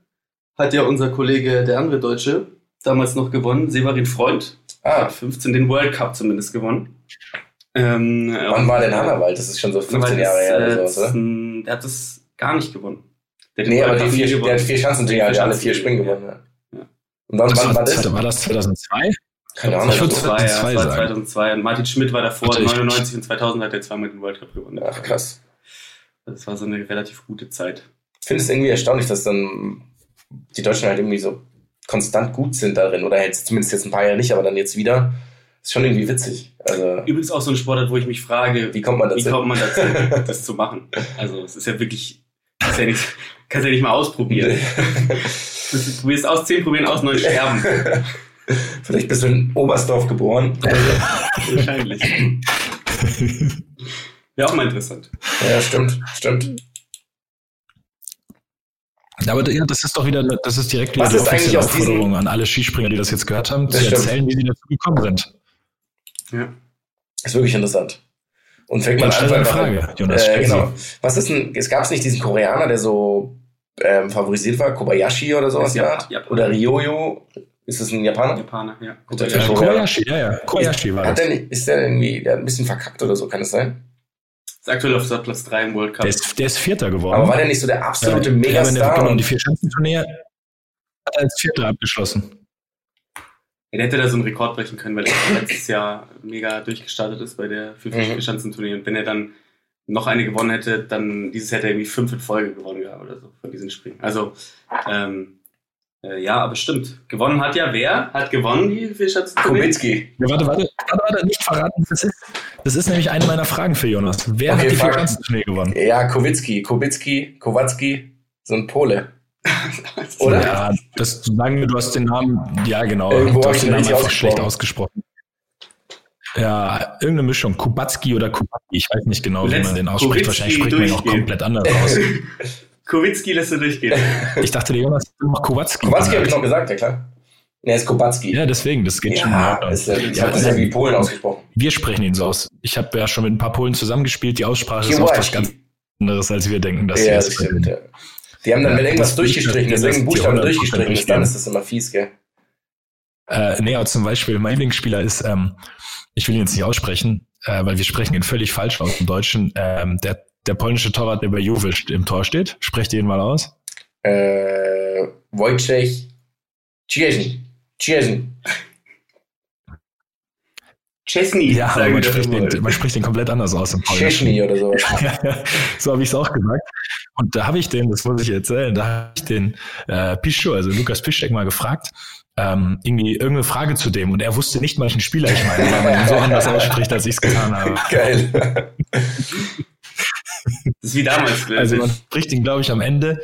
hat ja unser Kollege, der andere Deutsche, damals noch gewonnen, Severin Freund, Ah, hat 15 den World Cup zumindest gewonnen. Ähm, wann war denn Hannawald? Das ist schon so 15 Jahre her oder so, oder? äh, Der hat das gar nicht gewonnen. Der Nee, aber die vier, der gewonnen. hat vier Chancen, die hat alle vier Springen gewonnen. Ja. Ja. Und wann, Das wann war, das? war das 2002? Keine Ahnung. Ich würde Das war, ja, 2002 das war sagen. 2002. Und Martin Schmidt war davor, Warte, ich- 99 und 2000 hat er zweimal den World Cup gewonnen. Ach, krass. Das war so eine relativ gute Zeit. Ich finde es irgendwie erstaunlich, dass dann die Deutschen halt irgendwie so konstant gut sind darin. Oder jetzt zumindest jetzt ein paar Jahre nicht, aber dann jetzt wieder. Ist schon irgendwie witzig. Also, Übrigens auch so ein Sportart, wo ich mich frage, wie kommt man wie dazu? kommt man dazu, das zu machen? Also es ist ja wirklich, kannst ja nicht, kannst ja nicht mal ausprobieren. Du probierst aus, zehn probieren aus, neun sterben. Vielleicht bist du in Oberstdorf geboren. Wahrscheinlich. Wäre auch mal interessant. ja, stimmt, stimmt. Aber ja, das ist doch wieder, eine- das ist direkt wieder Was die offizielle Aufforderung an alle Skispringer, die das jetzt gehört haben, Das zu stimmt. erzählen, wie sie dazu gekommen sind. Ja. Ist wirklich interessant. Und fängt man an. Frage, Jonas. Äh, genau. Was ist denn, es gab es nicht diesen Koreaner, der so ähm, favorisiert war, Kobayashi oder sowas? Art? Japaner. Oder Ryoyo? Ist es ein Japaner? Japaner, ja. Äh, Typ. Kobayashi, ja, ja. Kobayashi war Hat das. der nicht, ist der irgendwie, der hat ein bisschen verkackt oder so, kann es sein? Ist aktuell auf Platz 3 im World Cup. Der ist, der ist Vierter geworden. Aber war der nicht so der absolute Äh, ja, Megastar? Genau, und- die vier Schanzentournee hat er als Vierter abgeschlossen. Ja, der hätte da so einen Rekord brechen können, weil er letztes Jahr mega durchgestartet ist bei der Mhm. 50 Schanzentournee. Und wenn er dann noch eine gewonnen hätte, dann dieses hätte er irgendwie fünf in Folge gewonnen gehabt oder so von diesen Springen. Also, ähm, äh, ja, aber stimmt. Gewonnen hat ja wer? Hat gewonnen die Schanzentournee? Kubicki. Ja, warte, warte, warte, warte, nicht verraten. Das ist, das ist nämlich eine meiner Fragen für Jonas. Wer Okay, hat die Schanzentournee gewonnen? Ja, Kowicki, Kubicki, Kowacki, so ein Pole. Oder? Ja, das sagen wir, du hast den Namen, ja genau, Irgendwo du hast den Namen einfach schlecht ausgesprochen. Ja, irgendeine Mischung, Kubacki oder Kubacki, ich weiß nicht genau, wie Lässt man den ausspricht. Kubicki Wahrscheinlich spricht man ihn auch durchgehen. komplett anders aus. Kowitski lässt du durchgehen. Ich dachte, der Jonas hat noch Kubacki. Kubacki habe ich noch gesagt, ja klar. Nee, ist Kubacki. Ja, deswegen, das geht schon. in Ja, Ordnung. ist ja, ich Ja, habe das ja wie Polen ausgesprochen. Wir sprechen ihn so aus. Ich habe ja schon mit ein paar Polen zusammengespielt. Die Aussprache ist oft was Kubacki. ganz anderes, als wir denken, dass Ja, sie das es stimmt. Ja. Die haben dann, wenn irgendwas das- durchgestrichen ist, das- irgendein Buchstabe die 100% durchgestrichen ist, dann ist das immer fies, gell? Äh, nee, aber zum Beispiel, mein Lieblingsspieler ist, ähm, ich will ihn jetzt nicht aussprechen, äh, weil wir sprechen ihn völlig falsch aus dem Deutschen. Ähm, der, der polnische Torwart, der bei Juve im Tor steht. Sprecht ihr ihn mal aus? Äh, Wojciech Ciezny. Ciezny. Chesney, Ja, aber man spricht, den, man spricht den komplett anders aus im Polnischen. Ciezny oder sowas. so habe ich es auch gesagt. Und da habe ich den, das muss ich erzählen, da habe ich den äh, Pischo, also Lukas Piszczek mal gefragt, ähm, irgendwie irgendeine Frage zu dem und er wusste nicht, welchen Spieler ich meine, weil man ihn so anders ausspricht, als ich es getan habe. Geil. Das ist wie damals. Also man spricht ihn, glaube ich, am Ende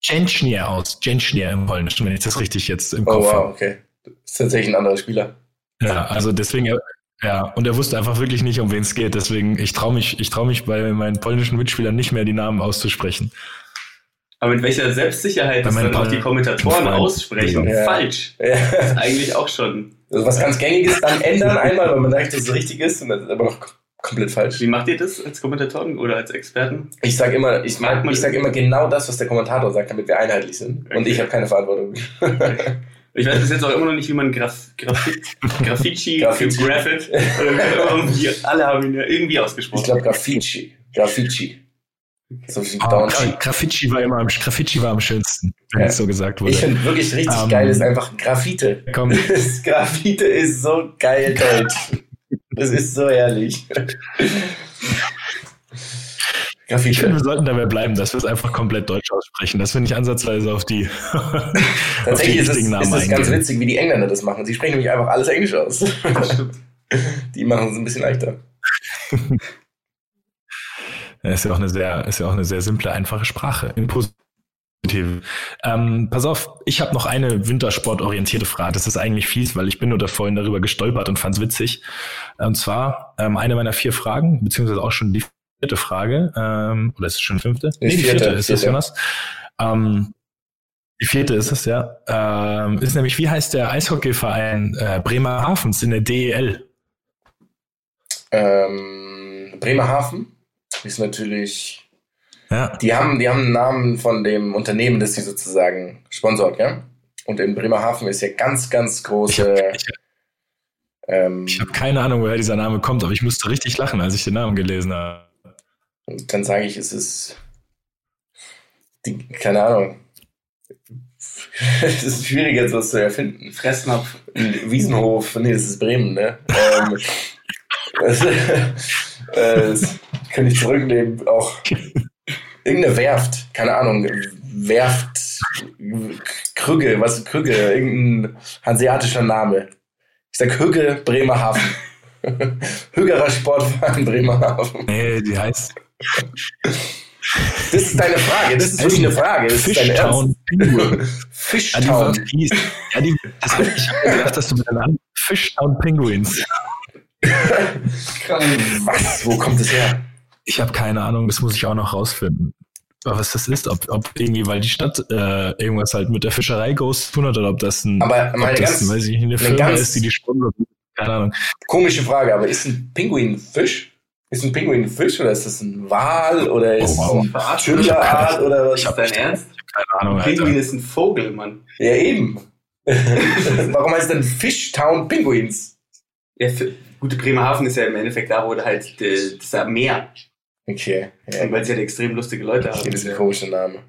Jenschnier aus. Jenschnier im Polnischen, wenn ich das richtig jetzt im Oh Kopf wow, habe. okay. Das ist tatsächlich ein anderer Spieler. Ja, also deswegen, ja, und er wusste einfach wirklich nicht, um wen es geht. Deswegen, ich traue mich, ich traue mich bei meinen polnischen Mitspielern nicht mehr, die Namen auszusprechen. aber mit welcher Selbstsicherheit das dann auch die Kommentatoren aussprechen. Ja. Falsch. Ja. Das ist eigentlich auch schon. Also was ganz gängiges dann ändern einmal, weil man merkt, dass es richtig ist und das ist aber noch kom- komplett falsch. Wie macht ihr das als Kommentatoren oder als Experten? Ich sag immer, ich, Mag ich sag immer genau das, was der Kommentator sagt, damit wir einheitlich sind. Und Okay. ich habe keine Verantwortung. Ich weiß bis jetzt auch immer noch nicht, wie man Graf, Grafit, Graffici, Graffiti. Graffit, irgendwie, alle haben ihn ja irgendwie ausgesprochen. Ich glaube Graffici. Graffici. So wie Oh, Graffiti war immer am, Graffiti war am schönsten, wenn Ja. es so gesagt wurde. Ich finde wirklich richtig Ähm, geil ist einfach Graffite. Komm, Das Graffite ist so geil deutsch. Das ist so herrlich. ich finde, wir sollten dabei bleiben, dass wir es einfach komplett deutsch aussprechen, dass wir nicht ansatzweise auf die, auf die Tatsächlich ist es, richtigen ist Namen es ganz witzig, wie die Engländer das machen. Sie sprechen nämlich einfach alles Englisch aus. Das stimmt. Die machen es ein bisschen leichter. Ja, ist ja auch eine sehr, ist ja auch eine sehr simple, einfache Sprache. Im Positiven. Ähm, pass auf, ich habe noch eine wintersportorientierte Frage. Das ist eigentlich fies, weil ich bin nur da vorhin darüber gestolpert und fand's witzig. Und zwar ähm, eine meiner vier Fragen, beziehungsweise auch schon die vierte Frage, ähm, oder ist es schon fünfte? Die Nee, die vierte, vierte, ist es, vierte. Jonas. Ähm, die vierte ist es, ja. Ähm, ist nämlich, wie heißt der Eishockeyverein äh, Bremerhavens in der DEL? Ähm, Bremerhaven ist natürlich. Ja. Die haben, die haben einen Namen von dem Unternehmen, das sie sozusagen sponsort, ja? Und in Bremerhaven ist ja ganz, ganz Ich große. habe ich, ähm, ich hab keine Ahnung, woher dieser Name kommt, aber ich musste richtig lachen, als ich den Namen gelesen habe. Dann sage ich, es ist. Die, keine Ahnung. Es ist schwierig, jetzt was zu erfinden. Fressnapf. Wiesenhof, nee, das ist Bremen, ne? ähm, das, das könnte ich zurücknehmen. Auch irgendeine Werft, keine Ahnung, Werft, Krügge, was ist Krügge? Irgendein hanseatischer Name. Ich sag Hügge, Bremerhaven. Hügerer Sportverein Bremerhaven. Nee, die heißt Das ist deine Frage, das ist wirklich eine Frage. Das Fishtown Penguin. Ernst. Ja, die, Fishtown. ja, die, das hab ich hab gedacht, dass du mit deinem Fishtown Penguins. Was? Wo kommt das her? Ich habe keine Ahnung, das muss ich auch noch rausfinden. Was das ist, ob, ob irgendwie, weil die Stadt äh, irgendwas halt mit der Fischerei groß zu tun hat oder ob das ein, Aber ob meine das, ganz weiß ich, eine Firma ganz- ist, die die sponsert. Keine Ahnung. komische Frage, aber ist ein Pinguin ein Fisch? Ist ein Pinguin ein Fisch oder ist das ein Wal oder ist wow. es ein Schillerart oder was? Ist das dein Ernst? Keine Ahnung. Pinguin Alter. ist ein Vogel, Mann. Ja, eben. Warum heißt es denn Fishtown Pinguins? Ja, für, gute Bremerhaven ist ja im Endeffekt da, wo halt äh, das Meer. Okay, Und ja, weil sie halt extrem lustige Leute okay haben. das ist ein komischer Name.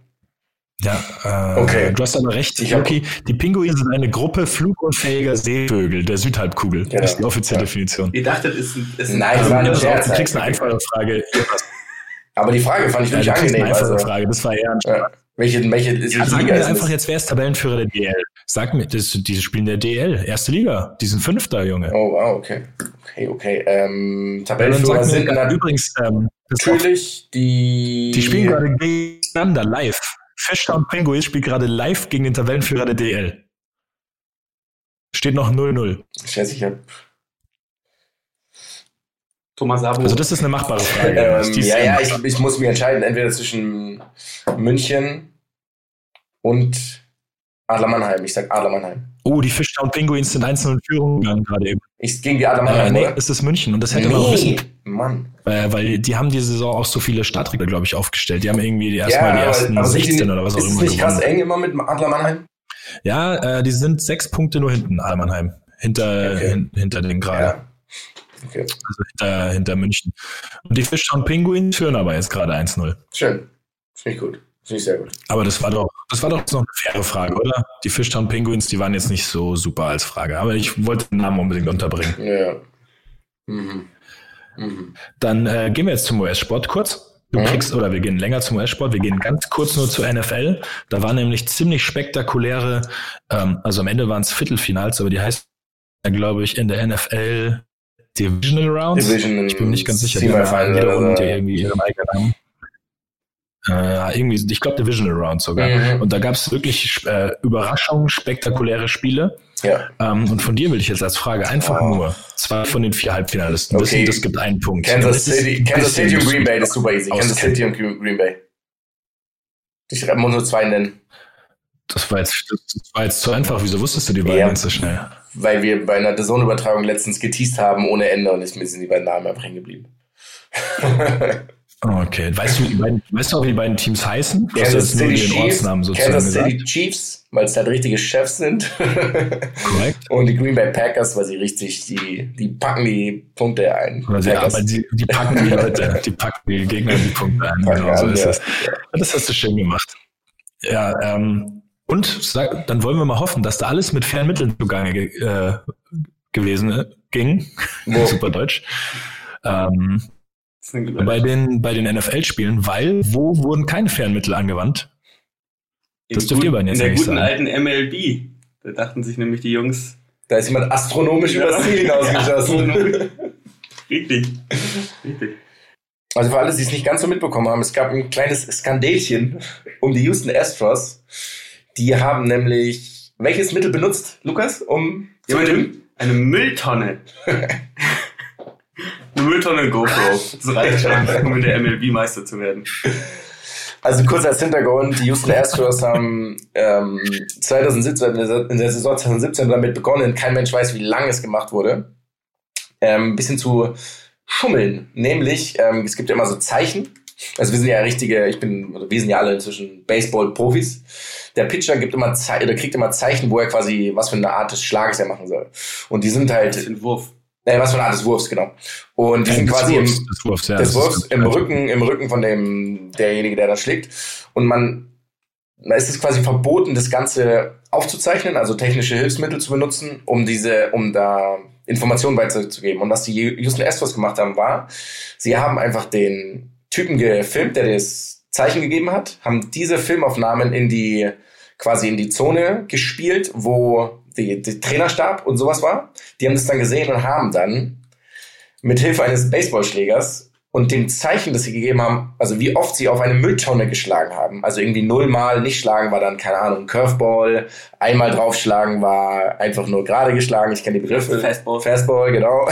Ja, äh, Okay. du hast aber recht, Ich hab- Loki. Die Pinguine sind eine Gruppe flugunfähiger Seevögel der Südhalbkugel. Genau. Das ist die offizielle Ja. Definition. Ihr dachtet, es ist ein. Ist Nein, ein es war ein pass auf, Scherz du kriegst eine einfache Frage. Aber die Frage fand ich Ja, wirklich du kriegst eine angenehm. einfache Also, Frage. Das war eher ein ja. welche, welche, welche Ja, sag Liga mir ist einfach jetzt, wer ist Tabellenführer der DL? Sag mir, das, die spielen der DL, erste Liga. Die sind Fünfter, Junge. Oh, wow, okay. Okay, okay. Ähm, Ja, dann Tabellenführer sind mir, übrigens, ähm, ist natürlich die... die spielen gerade gegeneinander live. Fishtown Penguins spielt gerade live gegen den Tabellenführer der DL. Steht noch 0-0. Scheiße, ich hab. Thomas Abo. Also das ist eine machbare Frage. Ähm, ja, ja, ich, ich muss mich entscheiden, entweder zwischen München und Adler Mannheim. Ich sag Adler Mannheim. oh, die Fishtown Penguins sind 1-0 in Führung gegangen gerade eben. Ich gegen die Adler Äh, Mannheim, nee, oder? es ist München und das hätte man auch wissen. Mann. Äh, weil die haben diese Saison auch so viele Startregler, glaube ich, aufgestellt. Die haben irgendwie Ja, erstmal die aber- ersten aber sind 16 die, oder was auch ist es immer nicht krass gewonnen. eng immer mit Adler Mannheim? Ja, äh, die sind sechs Punkte nur hinten, Almannheim. Hinter, Okay. hin, hinter den gerade. Ja. Okay, Also hinter, hinter München. Und die Fishtown Penguins führen aber jetzt gerade 1-0. schön. Finde ich gut. Finde ich sehr gut. Aber das war doch, das war doch noch eine faire Frage, oder? Die Fishtown Penguins, die waren jetzt nicht so super als Frage. Aber ich wollte den Namen unbedingt unterbringen. Ja. Mhm. Mhm. Dann äh, gehen wir jetzt zum US-Sport kurz. Du Mhm. kriegst, oder wir gehen länger zum US-Sport, wir gehen ganz kurz nur zur NFL. Da war nämlich ziemlich spektakuläre, ähm, also am Ende waren es Viertelfinals, aber die heißt, glaube ich, in der NFL Divisional Rounds. Division Ich bin nicht ganz sicher, die haben jede Runde irgendwie ihren eigenen Namen. Äh, irgendwie, ich glaube Divisional Rounds sogar. Mhm. Und da gab es wirklich äh, Überraschungen, spektakuläre Spiele. Ja. Ähm, und von dir will ich jetzt als Frage einfach Oh. nur zwei von den vier Halbfinalisten Okay. wissen, das gibt einen Punkt. Kansas City, Kansas City und. Green Bay, das ist super easy. Kansas. City und Green Bay. Ich muss nur zwei nennen, Das war, jetzt, das war jetzt zu einfach. Wieso wusstest du die beiden Ja. so schnell? weil wir bei einer Zone-Übertragung letztens geteased haben ohne Ende und ist mir sind die beiden Namen einfach hängen geblieben. Okay. Weißt du, wie die beiden, weißt du auch, wie die beiden Teams heißen? Du hast Kansas jetzt nur City den Chiefs, Ortsnamen sozusagen Kansas gesagt. City Chiefs, weil es halt richtige Chefs sind. Korrekt. und die Green Bay Packers, weil sie richtig, die, die packen die Punkte ein. Also, ja, aber die, die packen die Leute, die packen die Gegner die Punkte ein. Genau, so ist ja. es. Das hast du schön gemacht. Ja, ähm, und dann wollen wir mal hoffen, dass da alles mit fairen Mitteln zugange ge äh, gewesen äh, ging. Super Deutsch. Ähm, Das eine bei den, bei den NFL-Spielen, weil wo wurden keine fairen Mittel angewandt? das in dürft ihr beiden jetzt In der guten sagen. alten MLB. Da dachten sich nämlich die Jungs. Da ist jemand astronomisch übers Ziel hinausgeschossen. Richtig. Richtig. Also für alle, die es nicht ganz so mitbekommen haben, es gab ein kleines Skandälchen um die Houston Astros. Die haben nämlich welches Mittel benutzt, Lukas, um zu Jemand gewinnen? eine Mülltonne. eine Mülltonne GoPro. Das reicht schon, um in der MLB Meister zu werden. Also kurz als Hintergrund, die Houston Astros haben ähm, 2017, in der- der Saison 2017 damit begonnen, kein Mensch weiß, wie lange es gemacht wurde, ähm, ein bisschen zu schummeln. Nämlich, ähm, es gibt ja immer so Zeichen. Also wir sind ja richtige, ich bin, wir sind ja alle inzwischen Baseball-Profis. Der Pitcher gibt immer Ze oder kriegt immer Zeichen, wo er quasi, was für eine Art des Schlages er machen soll. Und die sind halt, ist ein Wurf. Äh, was für eine Art des Wurfs, genau. Und die sind Des quasi im, Wurfs, des Wurfs, ja, des Wurfs im Rücken, im Rücken von dem, derjenige, der da schlägt. Und man, da ist es quasi verboten, das Ganze aufzuzeichnen, also technische Hilfsmittel zu benutzen, um diese, um da Informationen weiterzugeben. Und was die Houston Astros gemacht haben, war, sie haben einfach den Typen gefilmt, der das Zeichen gegeben hat, haben diese Filmaufnahmen in die, quasi in die Zone gespielt, wo die, die Trainerstab und sowas war. Die haben das dann gesehen und haben dann mit Hilfe eines Baseballschlägers und dem Zeichen, das sie gegeben haben, also wie oft sie auf eine Mülltonne geschlagen haben. Also irgendwie nullmal nicht schlagen war dann, keine Ahnung, Curveball, einmal draufschlagen war einfach nur gerade geschlagen, ich kenne die Begriffe. Fastball. Fastball, genau.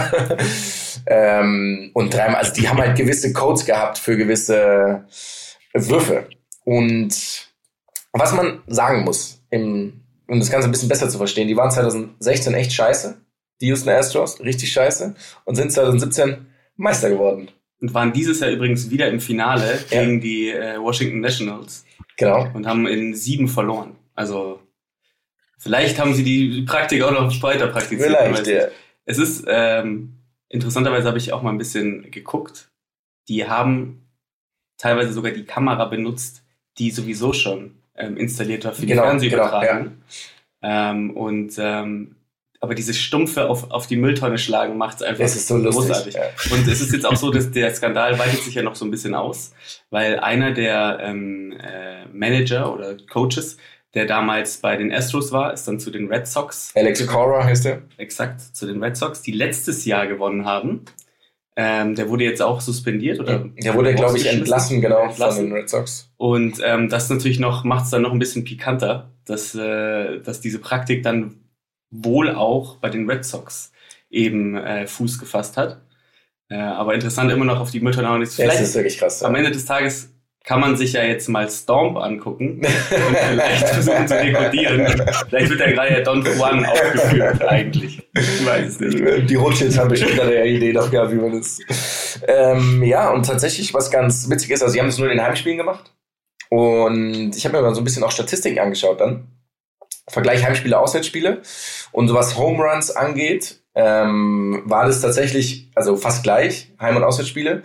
ähm, und dreimal, also die haben halt gewisse Codes gehabt für gewisse Würfe. Und was man sagen muss, im, um das Ganze ein bisschen besser zu verstehen, die waren 2016 echt scheiße, die Houston Astros, richtig scheiße, und sind 2017 Meister geworden. Und waren dieses Jahr übrigens wieder im Finale Ja. gegen die äh, Washington Nationals Genau. und haben in sieben verloren. Also vielleicht haben sie die Praktik auch noch weiter praktiziert. Vielleicht, ja. Es ist, ähm, interessanterweise habe ich auch mal ein bisschen geguckt. Die haben teilweise sogar die Kamera benutzt, die sowieso schon ähm, installiert war für die Genau, Fernsehübertragung. ähm, und ähm, aber dieses stumpfe auf, auf die Mülltonne schlagen macht es einfach so lustig. großartig. Ja. Und es ist jetzt auch so, dass der Skandal weitet sich ja noch so ein bisschen aus, weil einer der ähm, äh, Manager oder Coaches, der damals bei den Astros war, ist dann zu den Red Sox, Alex Cora heißt er. exakt zu den Red Sox, die letztes Jahr gewonnen haben, Ähm, der wurde jetzt auch suspendiert oder? Der wurde, glaube ich, entlassen, genau, Entlassen. von den Red Sox. Und ähm, das natürlich noch macht es dann noch ein bisschen pikanter, dass, äh, dass diese Praktik dann wohl auch bei den Red Sox eben äh, Fuß gefasst hat. Äh, aber interessant immer noch auf die Mütter noch nicht. Das Vielleicht ist wirklich krass. am Ende des Tages kann man sich ja jetzt mal Stomp angucken und vielleicht versuchen zu dekodieren. Vielleicht wird ja gerade ja Don Juan aufgeführt eigentlich. Ich weiß nicht. Die Rothschilds haben bestimmt eine Idee noch gehabt, wie man das. Ähm, ja, und tatsächlich, was ganz witzig ist, also sie haben es nur in den Heimspielen gemacht. Und ich habe mir mal so ein bisschen auch Statistiken angeschaut dann. Vergleich Heimspiele, Auswärtsspiele. Und so was Home Runs angeht, ähm, war das tatsächlich, also fast gleich, Heim- und Auswärtsspiele.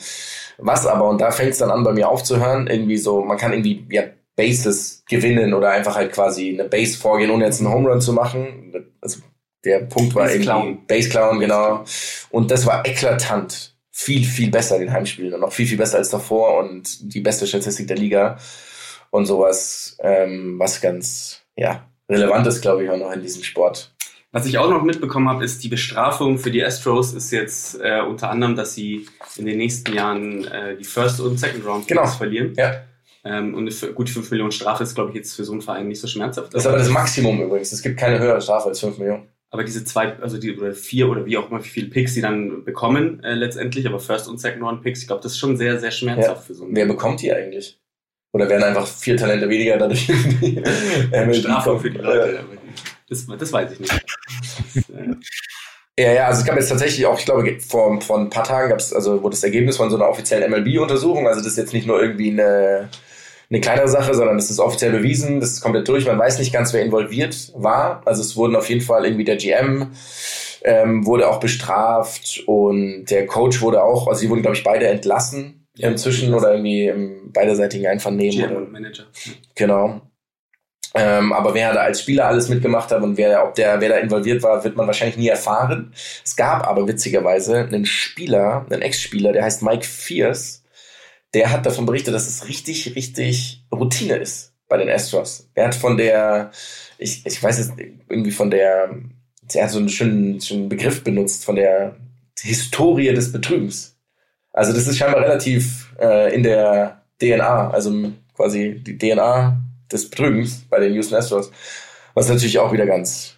Was aber, und da fängt es dann an bei mir aufzuhören, irgendwie so, man kann irgendwie ja, Bases gewinnen oder einfach halt quasi eine Base vorgehen, ohne jetzt einen Home Run zu machen. Also der Punkt war Base irgendwie. Base Clown, genau. Und das war eklatant. Viel, viel besser in den Heimspielen und noch viel, viel besser als davor und die beste Statistik der Liga und sowas, ähm, was ganz, ja, relevant ist, glaube ich, auch noch in diesem Sport. Was ich auch noch mitbekommen habe, ist die Bestrafung für die Astros ist jetzt äh, unter anderem, dass sie in den nächsten Jahren äh, die First und Second Round Genau. Picks verlieren. Ja. Ähm, und eine f- gut 5 Millionen Strafe ist, glaube ich, jetzt für so einen Verein nicht so schmerzhaft. Das ist aber das Maximum übrigens. Es gibt keine höhere Strafe als 5 Millionen. Aber diese zwei, also die oder vier oder wie auch immer, wie viele Picks sie dann bekommen äh, letztendlich, aber First und Second Round Picks, ich glaube, das ist schon sehr, sehr schmerzhaft für so einen Wer bekommt die eigentlich? Oder werden einfach vier Talente weniger dadurch Strafe für die Leute. aber Das, das weiß ich nicht. Das, äh, Ja, ja, also es gab jetzt tatsächlich auch, ich glaube, vor, vor ein paar Tagen gab es, also wurde das Ergebnis von so einer offiziellen MLB-Untersuchung, also das ist jetzt nicht nur irgendwie eine, eine kleinere Sache, sondern das ist offiziell bewiesen, das ist komplett durch, man weiß nicht ganz, wer involviert war. Also es wurden auf jeden Fall irgendwie der GM ähm, wurde auch bestraft und der Coach wurde auch, also sie wurden, glaube ich, beide entlassen Ja, inzwischen oder irgendwie im beiderseitigen Einvernehmen. GM oder, und Manager. Genau. Ähm, aber wer da als Spieler alles mitgemacht hat und wer, ob der, wer da involviert war, wird man wahrscheinlich nie erfahren. Es gab aber witzigerweise einen Spieler, einen Ex-Spieler, der heißt Mike Fierce, der hat davon berichtet, dass es richtig, richtig Routine ist bei den Astros. Er hat von der, ich, ich weiß jetzt irgendwie von der, er hat so einen schönen, schönen Begriff benutzt, von der Historie des Betrügens. Also das ist scheinbar relativ äh, in der DNA, also quasi die DNA des Betrügens bei den Houston Astros, was natürlich auch wieder ganz,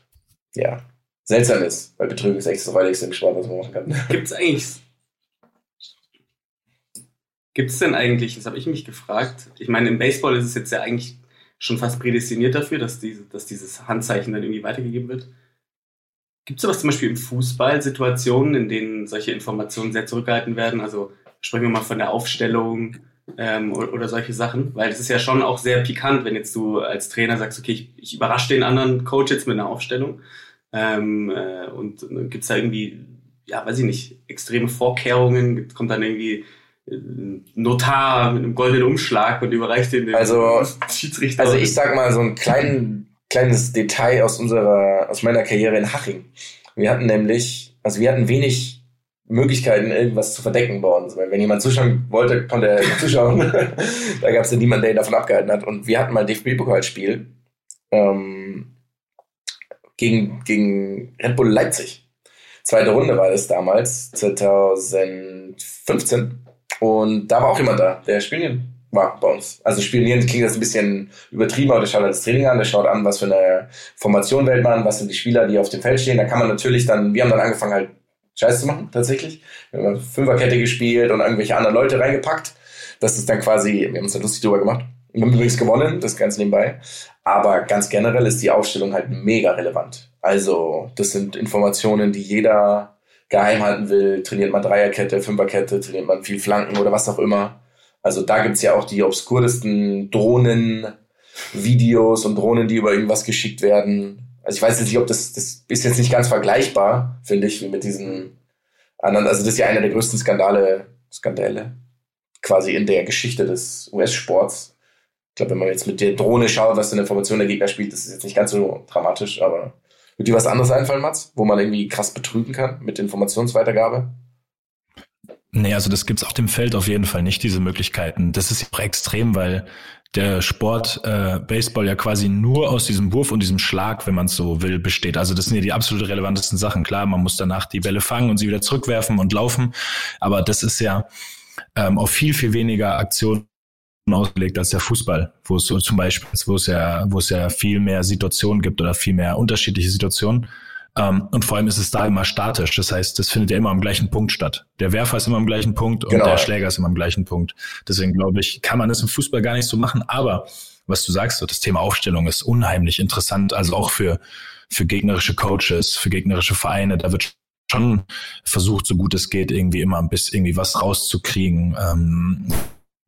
ja, seltsam ist, weil Betrügen ist echt das räudigste im Sport, was man machen kann. Gibt es eigentlich. Gibt es denn eigentlich, das habe ich mich gefragt, ich meine, im Baseball ist es jetzt ja eigentlich schon fast prädestiniert dafür, dass, diese, dass dieses Handzeichen dann irgendwie weitergegeben wird. Gibt es sowas zum Beispiel im Fußball, Situationen, in denen solche Informationen sehr zurückgehalten werden? Also sprechen wir mal von der Aufstellung ähm, oder, solche Sachen, weil es ist ja schon auch sehr pikant, wenn jetzt du als Trainer sagst, okay, ich, ich überrasche den anderen Coach jetzt mit einer Aufstellung. Ähm, äh, und äh, gibt es da irgendwie, ja, weiß ich nicht, extreme Vorkehrungen? Kommt dann irgendwie äh, ein Notar mit einem goldenen Umschlag und überreicht den dem Also- Schiedsrichter? Also ich sag mal so ein klein, kleines Detail aus unserer, aus meiner Karriere in Haching. Wir hatten nämlich, also wir hatten wenig Möglichkeiten, irgendwas zu verdecken bei uns. Weil wenn jemand zuschauen wollte, konnte er zuschauen. da gab es ja niemanden, der ihn davon abgehalten hat. Und wir hatten mal ein DFB-Pokalspiel ähm, gegen, gegen Red Bull Leipzig. Zweite Runde war das damals, 2015. Und da war auch jemand da, der spielen war bei uns. Also spionieren klingt das ein bisschen übertrieben, aber der schaut halt das Training an, der schaut an, was für eine Formation wählt man, was sind die Spieler, die auf dem Feld stehen. Da kann man natürlich dann, wir haben dann angefangen halt Scheiß zu machen, tatsächlich. Wir haben Fünferkette gespielt und irgendwelche anderen Leute reingepackt. Das ist dann quasi, wir haben uns da lustig drüber gemacht. Wir haben übrigens gewonnen, das ganz nebenbei. Aber ganz generell ist die Aufstellung halt mega relevant. Also, das sind Informationen, die jeder geheim halten will. Trainiert man Dreierkette, Fünferkette, trainiert man viel Flanken oder was auch immer. Also da gibt's ja auch die obskurdesten Drohnen, Videos und Drohnen, die über irgendwas geschickt werden. Also ich weiß jetzt nicht, ob das, das ist jetzt nicht ganz vergleichbar, finde ich, wie mit diesen anderen. Also das ist ja einer der größten Skandale, Skandale quasi in der Geschichte des US-Sports. Ich glaube, wenn man jetzt mit der Drohne schaut, was für eine Information der Gegner spielt, das ist jetzt nicht ganz so dramatisch, aber wird dir was anderes einfallen, Mats, wo man irgendwie krass betrügen kann mit Informationsweitergabe? Nee, also das gibt's auf dem Feld auf jeden Fall nicht, diese Möglichkeiten. Das ist extrem, weil der Sport äh, Baseball ja quasi nur aus diesem Wurf und diesem Schlag, wenn man es so will, besteht. Also das sind ja die absolut relevantesten Sachen. Klar, man muss danach die Bälle fangen und sie wieder zurückwerfen und laufen, aber das ist ja ähm, auf viel, viel weniger Aktionen ausgelegt als der Fußball, wo es so zum Beispiel, wo es ja, wo es ja viel mehr Situationen gibt oder viel mehr unterschiedliche Situationen. Um, ähm, und vor allem ist es da immer statisch. Das heißt, das findet ja immer am gleichen Punkt statt. Der Werfer ist immer am gleichen Punkt und genau. der Schläger ist immer am gleichen Punkt. Deswegen glaube ich, kann man das im Fußball gar nicht so machen. Aber was du sagst, so das Thema Aufstellung ist unheimlich interessant. Also auch für, für gegnerische Coaches, für gegnerische Vereine. Da wird schon versucht, so gut es geht, irgendwie immer ein bisschen irgendwie was rauszukriegen. Ähm,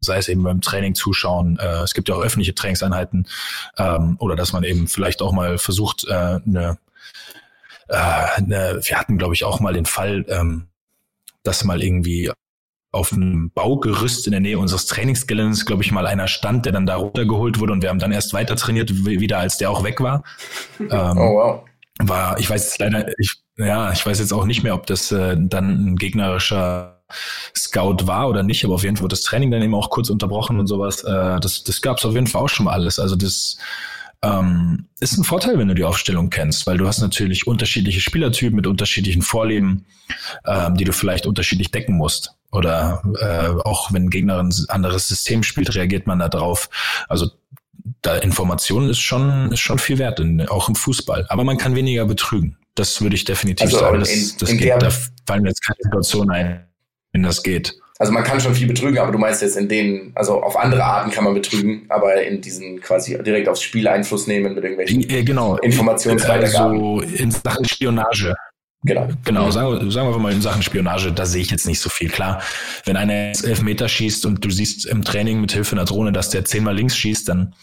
sei es eben beim Training zuschauen. Äh, es gibt ja auch öffentliche Trainingseinheiten ähm, oder dass man eben vielleicht auch mal versucht, äh, eine äh, ne, wir hatten, glaube ich, auch mal den Fall, ähm, dass mal irgendwie auf einem Baugerüst in der Nähe unseres Trainingsgeländes, glaube ich, mal einer stand, der dann da runtergeholt wurde und wir haben dann erst weiter trainiert, wieder als der auch weg war. Ähm, oh wow. War, ich weiß jetzt leider, ich, ja, ich weiß jetzt auch nicht mehr, ob das äh, dann ein gegnerischer Scout war oder nicht, aber auf jeden Fall wird das Training dann eben auch kurz unterbrochen und sowas. Äh, das das gab es auf jeden Fall auch schon mal alles. Also das ähm, ist ein Vorteil, wenn du die Aufstellung kennst, weil du hast natürlich unterschiedliche Spielertypen mit unterschiedlichen Vorlieben, ähm, die du vielleicht unterschiedlich decken musst. Oder äh, auch wenn ein Gegner ein anderes System spielt, reagiert man da drauf. Also da Information ist schon, ist schon viel wert, in, auch im Fußball. Aber man kann weniger betrügen. Das würde ich definitiv also sagen. Das, in, das in geht, da fallen mir jetzt keine Situation ein, wenn das geht. Also man kann schon viel betrügen, aber du meinst jetzt in denen, also auf andere Arten kann man betrügen, aber in diesen quasi direkt aufs Spiel Einfluss nehmen mit irgendwelchen ja, genau. Informationsweitergaben. Also in Sachen Spionage. Genau. Genau, sagen, sagen wir mal in Sachen Spionage, da sehe ich jetzt nicht so viel. Klar, wenn einer elf Meter schießt und du siehst im Training mit Hilfe einer Drohne, dass der zehnmal links schießt, dann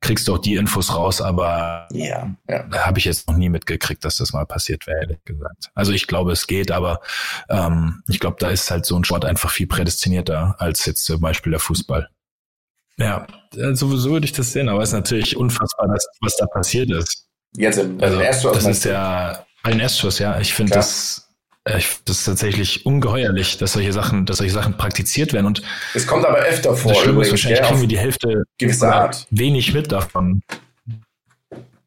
kriegst du auch die Infos raus, aber ja, ja. da habe ich jetzt noch nie mitgekriegt, dass das mal passiert wäre, ehrlich gesagt. Also ich glaube, es geht, aber ähm, ich glaube, da ist halt so ein Sport einfach viel prädestinierter als jetzt zum Beispiel der Fußball. Ja, sowieso so würde ich das sehen, aber es ist natürlich unfassbar, dass, was da passiert ist. Jetzt im, also, Das ist ja ein Erstschuss, ja. Ich finde das äh, das ist tatsächlich ungeheuerlich, dass solche Sachen, dass solche Sachen praktiziert werden. Und es kommt aber öfter vor. Das Schlimme ist, wahrscheinlich kriegen wir die Hälfte wenig mit davon.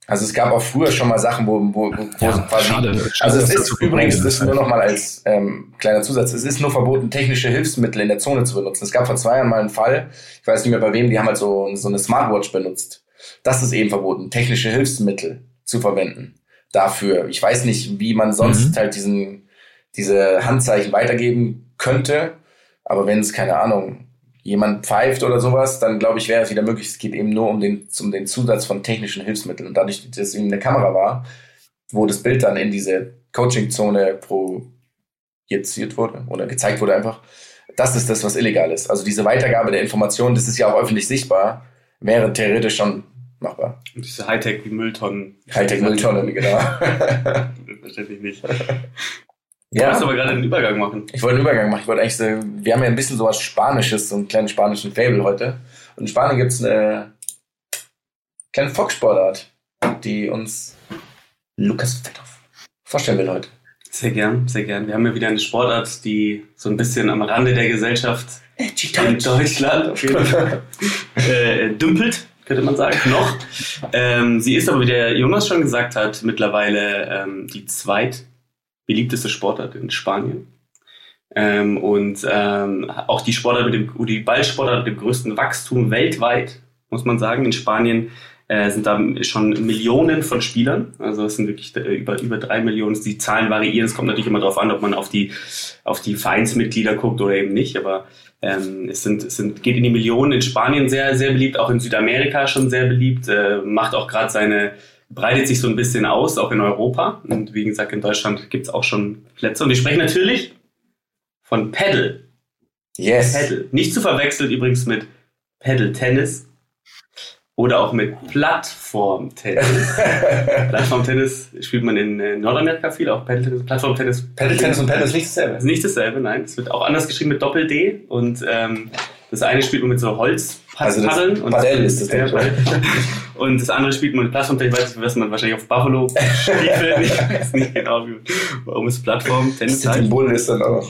Also es gab auch früher schon mal Sachen, wo, wo, wo ja, quasi, schade, schade, also es ist übrigens, das ist nur noch mal als ähm, kleiner Zusatz, es ist nur verboten, technische Hilfsmittel in der Zone zu benutzen. Es gab vor zwei Jahren mal einen Fall, ich weiß nicht mehr bei wem, die haben halt so, so eine Smartwatch benutzt. Das ist eben verboten, technische Hilfsmittel zu verwenden dafür. Ich weiß nicht, wie man sonst mhm. halt diesen diese Handzeichen weitergeben könnte. Aber wenn es, keine Ahnung, jemand pfeift oder sowas, dann glaube ich, wäre es wieder möglich. Es geht eben nur um den, um den Zusatz von technischen Hilfsmitteln. Und dadurch, dass es eben eine Kamera war, wo das Bild dann in diese Coaching-Zone projiziert wurde oder gezeigt wurde einfach, das ist das, was illegal ist. Also diese Weitergabe der Informationen, das ist ja auch öffentlich sichtbar, wäre theoretisch schon machbar. Und diese Hightech wie Mülltonnen. Hightech-Mülltonnen, genau. Verständlich nicht. Ja. Du wolltest aber gerade einen Übergang machen. Ich wollte einen Übergang machen. Ich wollte eigentlich wir haben ja ein bisschen sowas Spanisches, so einen kleinen spanischen Fable heute. Und in Spanien gibt es eine kleine Fox-Sportart, die uns Lukas Fetthoff vorstellen will heute. Sehr gern, sehr gern. Wir haben ja wieder eine Sportart, die so ein bisschen am Rande der Gesellschaft in Deutschland auf jeden Fall äh, dümpelt, könnte man sagen, noch. Ähm, sie ist aber, wie der Jonas schon gesagt hat, mittlerweile ähm, die zweit beliebteste Sportart in Spanien. Ähm, und ähm, auch die Sportart mit dem, die Ballsportart mit dem größten Wachstum weltweit, muss man sagen. In Spanien äh, sind da schon Millionen von Spielern. Also es sind wirklich äh, über, über drei Millionen. Die Zahlen variieren. Es kommt natürlich immer darauf an, ob man auf die, auf die Vereinsmitglieder guckt oder eben nicht. Aber ähm, es, sind, es sind, geht in die Millionen. In Spanien sehr, sehr beliebt, auch in Südamerika schon sehr beliebt. Äh, macht auch gerade seine breitet sich so ein bisschen aus, auch in Europa. Und wie gesagt, in Deutschland gibt es auch schon Plätze. Und wir sprechen natürlich von Paddle. Yes. Paddle. Nicht zu verwechseln übrigens mit Paddle Tennis oder auch mit Plattform-Tennis. Plattform-Tennis spielt man in äh, Nordamerika viel, auch Paddle-Tennis, Plattform-Tennis. Paddle-Tennis und Paddle ist nicht dasselbe. Ist nicht dasselbe, nein. Es wird auch anders geschrieben mit Doppel-D und ähm, das eine spielt man mit so Holzpaddeln. Also und Padel ist das, ja, Und das andere spielt man mit Plattform. Ich weiß nicht, was man wahrscheinlich auf Buffalo spielt. ich weiß nicht genau, warum es Plattform Tennis heißt. ist dann auch.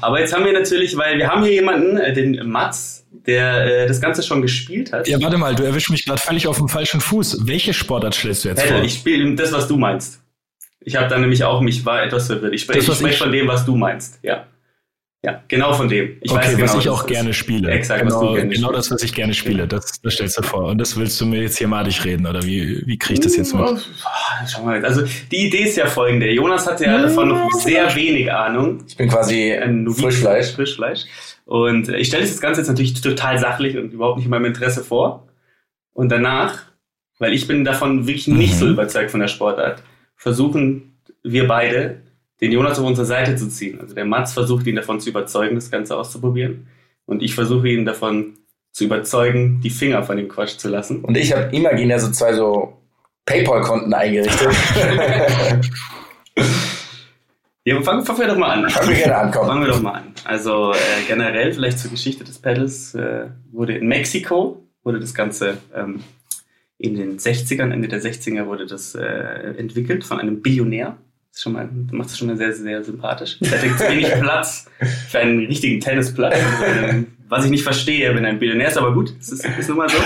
Aber jetzt haben wir natürlich, weil wir haben hier jemanden, äh, den Mats, der äh, das Ganze schon gespielt hat. Ja, warte mal, du erwischst mich gerade völlig auf dem falschen Fuß. Welche Sportart schlägst du jetzt Hey, vor? ich spiele das, was du meinst. Ich habe da nämlich auch, mich war etwas verwirrt. Ich spreche Das, sprech von dem, was du meinst. Ja. Ja, genau von dem. Ich okay, weiß genau, was ich auch gerne spiele. Exakt, was genau, du gerne genau das, was ich gerne spiele. Das, das stellst du vor. Und das willst du mir jetzt hier madig reden, oder wie, wie kriege ich das jetzt mit? Ah, Schau mal, also die Idee ist ja folgende. Jonas hat ja davon noch sehr wenig Ahnung. Ich bin quasi Ein Frischfleisch. Frischfleisch. Und äh, ich stelle das Ganze jetzt natürlich total sachlich und überhaupt nicht in meinem Interesse vor. Und danach, weil ich bin davon wirklich nicht Mhm. so überzeugt von der Sportart, versuchen wir beide, den Jonas auf unsere Seite zu ziehen. Also der Mats versucht ihn davon zu überzeugen, das Ganze auszuprobieren. Und ich versuche ihn davon zu überzeugen, die Finger von dem Quatsch zu lassen. Und ich habe imaginär so zwei so Paypal-Konten eingerichtet. Ja, fangen, fangen wir doch mal an. Fangen wir gerne an, komm. Fangen wir doch mal an. Also äh, generell vielleicht zur Geschichte des Pedals äh, wurde in Mexiko wurde das Ganze ähm, in den 60ern, Ende der 60er wurde das äh, entwickelt von einem Billionär. Das ist schon mal, macht es schon mal sehr, sehr sympathisch. Er hat zu wenig Platz für einen richtigen Tennisplatz. Ähm, was ich nicht verstehe, wenn er ein Billionär ist, aber gut, das ist, ist nun mal so.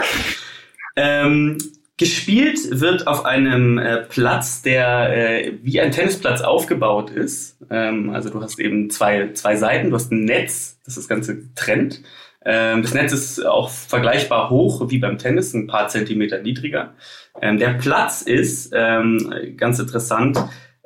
Ähm, gespielt wird auf einem äh, Platz, der äh, wie ein Tennisplatz aufgebaut ist. Ähm, also du hast eben zwei, zwei Seiten, du hast ein Netz, das das Ganze trennt. Ähm, das Netz ist auch vergleichbar hoch wie beim Tennis, ein paar Zentimeter niedriger. Ähm, der Platz ist, ähm, ganz interessant,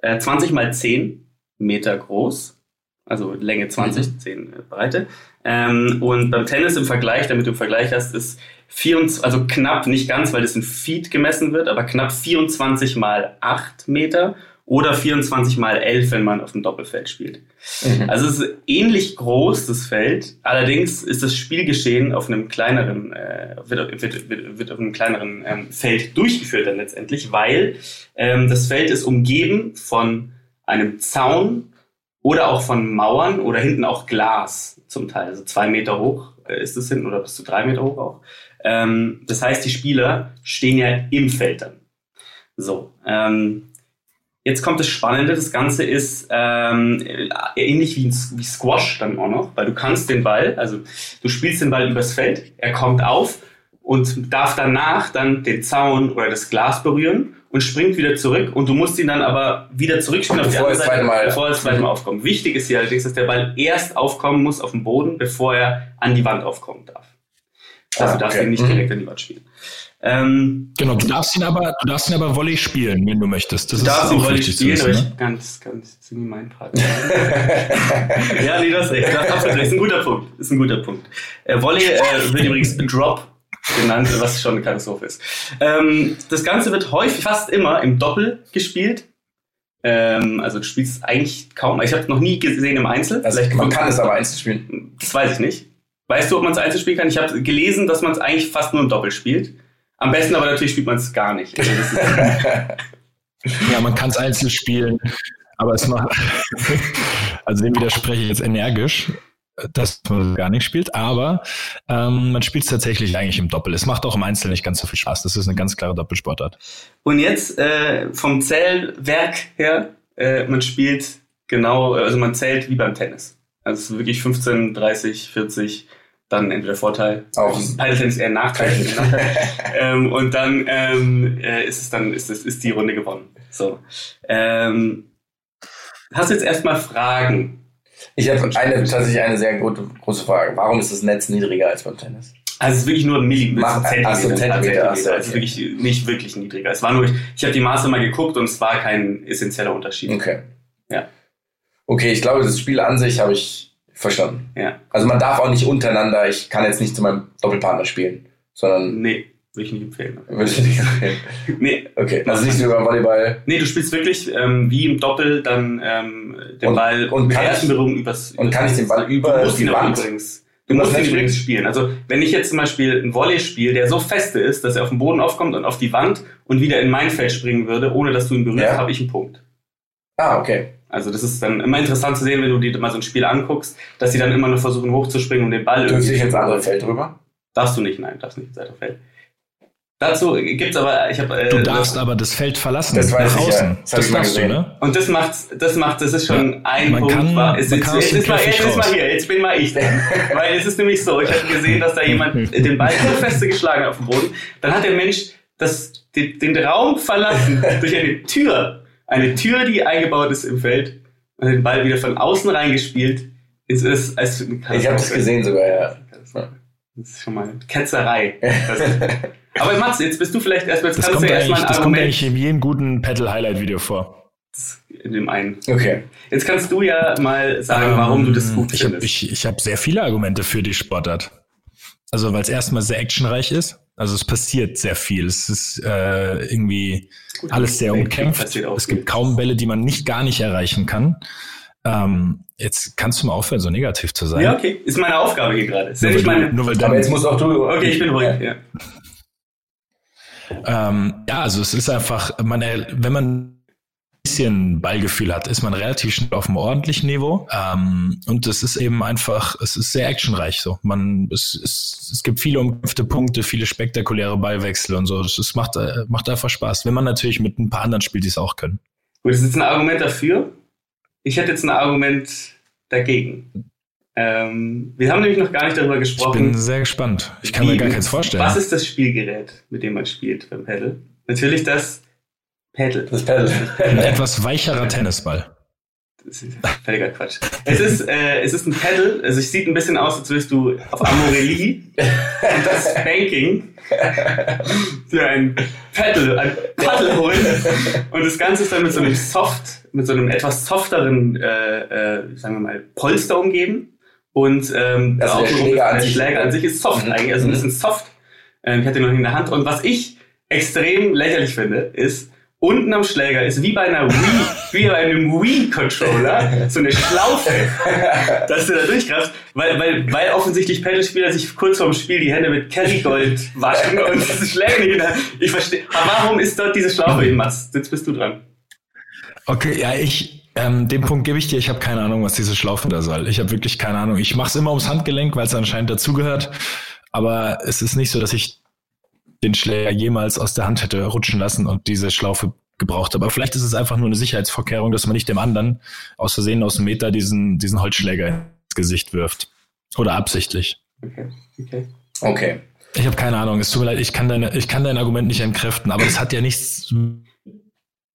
äh, 20 mal 10 Meter groß. Also Länge 20, 10 äh, Breite. Ähm, und beim Tennis im Vergleich, damit du im Vergleich hast, ist 24, also knapp, nicht ganz, weil das in Feet gemessen wird, aber knapp 24 mal 8 Meter oder 24 mal 11, wenn man auf dem Doppelfeld spielt. Mhm. Also es ist ähnlich groß, das Feld. Allerdings ist das Spielgeschehen auf einem kleineren, äh, wird, wird, wird, wird auf einem kleineren ähm, Feld durchgeführt dann letztendlich, weil ähm, das Feld ist umgeben von einem Zaun oder auch von Mauern oder hinten auch Glas zum Teil. Also zwei Meter hoch äh, ist es hinten oder bis zu drei Meter hoch auch. Ähm, das heißt, die Spieler stehen ja im Feld dann. So, ähm, Jetzt kommt das Spannende, das Ganze ist ähm, ähnlich wie, wie Squash dann auch noch, weil du kannst den Ball, also du spielst den Ball übers Feld, er kommt auf und darf danach dann den Zaun oder das Glas berühren und springt wieder zurück und du musst ihn dann aber wieder zurückspielen auf die andere Seite, Mal- bevor er das zweite Mal aufkommt. Wichtig ist hier allerdings, dass der Ball erst aufkommen muss auf dem Boden, bevor er an die Wand aufkommen darf. Also Ah, du darfst okay. ihn nicht Mhm. direkt an die Wand spielen. Ähm, Genau, du darfst ihn aber, du darfst ihn aber Volley spielen, wenn du möchtest. Das Du darfst ist ihn auch Volley spielen, zu aber wissen. ich kann das, kann das ist irgendwie mein Part. ja, nee, das ist echt. Das ist absolut recht. Ist ein guter Punkt. Ist ein guter Punkt. Äh, Volley äh, wird übrigens Drop genannt, was schon eine Katastrophe ist. Ähm, das Ganze wird häufig, fast immer im Doppel gespielt. Ähm, also du spielst eigentlich kaum. Ich habe es noch nie gesehen im Einzel. Also Vielleicht man kann es aber einzeln spielen. Das weiß ich nicht. Weißt du, ob man es einzeln spielen kann? Ich habe gelesen, dass man es eigentlich fast nur im Doppel spielt. Am besten aber natürlich spielt man es gar nicht. Also Ja, man kann es einzeln spielen, aber es macht, also dem widerspreche ich jetzt energisch, dass man gar nicht spielt, aber ähm, man spielt es tatsächlich eigentlich im Doppel. Es macht auch im Einzel nicht ganz so viel Spaß. Das ist eine ganz klare Doppelsportart. Und jetzt äh, vom Zählwerk her, äh, man spielt genau, also man zählt wie beim Tennis. Also es ist wirklich 15, 30, 40, dann entweder Vorteil. Auch. Paddle-Tennis eher Nachteil. ähm, und dann ähm, äh, ist es dann ist, es, ist die Runde gewonnen. So. Ähm, hast du jetzt erstmal Fragen? Ich habe eine, tatsächlich eine sehr gute, große Frage. Warum ist das Netz niedriger als beim Tennis? Also es ist wirklich nur ein Millimeter. Zentimeter, ach so, Also okay. wirklich nicht wirklich niedriger. Es war nur, ich habe die Maße mal geguckt und es war kein essentieller Unterschied. Okay. Ja. Okay, ich glaube, das Spiel an sich habe ich verstanden. Ja. Also man darf auch nicht untereinander, ich kann jetzt nicht zu meinem Doppelpartner spielen, sondern Nee, würde ich nicht empfehlen. würde ich nicht Nee, Okay, also nicht wie beim Volleyball. nee du spielst wirklich ähm, wie im Doppel dann ähm, den Und- Ball und mit der kann ersten ich- Berührung übers, und kann ich den Ball du über musst die Wand? übrigens Du musst ihn übrigens spielen. Also wenn ich jetzt zum Beispiel ein Volley spiele, der so feste ist, dass er auf den Boden aufkommt und auf die Wand und wieder in mein Feld springen würde, ohne dass du ihn berührst, Ja. habe ich einen Punkt. Ah, okay. Also das ist dann immer interessant zu sehen, wenn du dir mal so ein Spiel anguckst, dass sie dann immer nur versuchen hochzuspringen und den Ball Dürfte ich zu ins andere berühren. Feld rüber? Darfst du nicht, nein, darfst nicht ins andere Feld. Dazu gibt's aber, ich habe. Äh, Du darfst aber das Feld verlassen, Das weiß nach ich, ja. außen. Das Das, darfst du, ne? Und das macht, das macht, das ist schon Ja, ein man Punkt. kann- war, jetzt, man jetzt, kann jetzt, mal, jetzt ist mal hier, jetzt bin mal ich dran. Weil es ist nämlich so, ich habe gesehen, dass da jemand den Ball so feste geschlagen hat auf dem Boden. Dann hat der Mensch das, den, den Raum verlassen durch eine Tür. Eine Tür, die eingebaut ist im Feld. Und den Ball wieder von außen reingespielt. Es ist, als Ich habe das gesehen sogar, ja. Das ist schon mal Ketzerei. Aber Mats, jetzt bist du vielleicht erstmal, jetzt Das kannst kommt, du erstmal eigentlich, ein das kommt eigentlich in jedem guten Pedal-Highlight-Video vor. in dem einen. Okay. Jetzt kannst du ja mal sagen, warum du das gut Ähm, ich hab, findest. ich, ich habe sehr viele Argumente für die Sportart. Also weil es erstmal sehr actionreich ist. Also es passiert sehr viel. Es ist äh, irgendwie Gut, alles sehr umkämpft. Es gibt kaum Bälle, die man nicht gar nicht erreichen kann. Ähm, jetzt kannst du mal aufhören, so negativ zu sein. Ja, okay. Ist meine Aufgabe hier gerade. Ja Nur, weil du, meine. nur weil Aber jetzt musst auch du. Okay, ich bin ruhig. Ja. ähm, ja, also es ist einfach, man, wenn man bisschen Ballgefühl hat, ist man relativ schnell auf einem ordentlichen Niveau. Ähm, und es ist eben einfach, es ist sehr actionreich so. Man, es, es, es gibt viele umkämpfte Punkte, viele spektakuläre Ballwechsel und so. Es macht, äh, macht einfach Spaß, wenn man natürlich mit ein paar anderen spielt, die es auch können. Gut, das ist ein Argument dafür. Ich hätte jetzt ein Argument dagegen. Ähm, wir haben nämlich noch gar nicht darüber Ich gesprochen. bin sehr gespannt. Ich kann mir gar keins vorstellen. Was ist das Spielgerät, mit dem man spielt beim Paddle? Natürlich das Paddle. Das Pedal. Ein etwas weicherer Tennisball. Das ist völliger Quatsch. Es ist, äh, es ist ein Paddle, also es sieht ein bisschen aus, als würdest du auf Amorelie und das Banking für ein Paddle, ein Paddle holen. Und das Ganze ist dann mit so einem soft, mit so einem etwas softeren, äh, äh, sagen wir mal, Polster umgeben. Und ähm, Also der Schläger ist- an der sich- Schläger an sich ist soft Mhm. eigentlich, also ein Mhm. bisschen soft. Ähm, ich hatte ihn noch nicht in der Hand. Und was ich extrem lächerlich finde, ist, unten am Schläger ist wie bei einer Wii, wie bei einem Wii-Controller, so eine Schlaufe, dass du da durchgreifst, weil, weil, weil offensichtlich Paddle-Spieler sich kurz vorm Spiel die Hände mit Kerrygold waschen und diese Schläge nicht mehr. Ich verstehe. Aber warum ist dort diese Schlaufe in Mats? Jetzt bist du dran. Okay, ja, ich, ähm, den Punkt gebe ich dir. Ich habe keine Ahnung, was diese Schlaufe da soll. Ich habe wirklich keine Ahnung. Ich mache es immer ums Handgelenk, weil es anscheinend dazugehört. Aber es ist nicht so, dass ich den Schläger jemals aus der Hand hätte rutschen lassen und diese Schlaufe gebraucht habe. Aber vielleicht ist es einfach nur eine Sicherheitsvorkehrung, dass man nicht dem anderen aus Versehen aus dem Meter diesen, diesen Holzschläger ins Gesicht wirft. Oder absichtlich. Okay, okay. Okay. Ich habe keine Ahnung. Es tut mir leid, ich kann, deine, ich kann dein Argument nicht entkräften, aber das hat ja nichts mit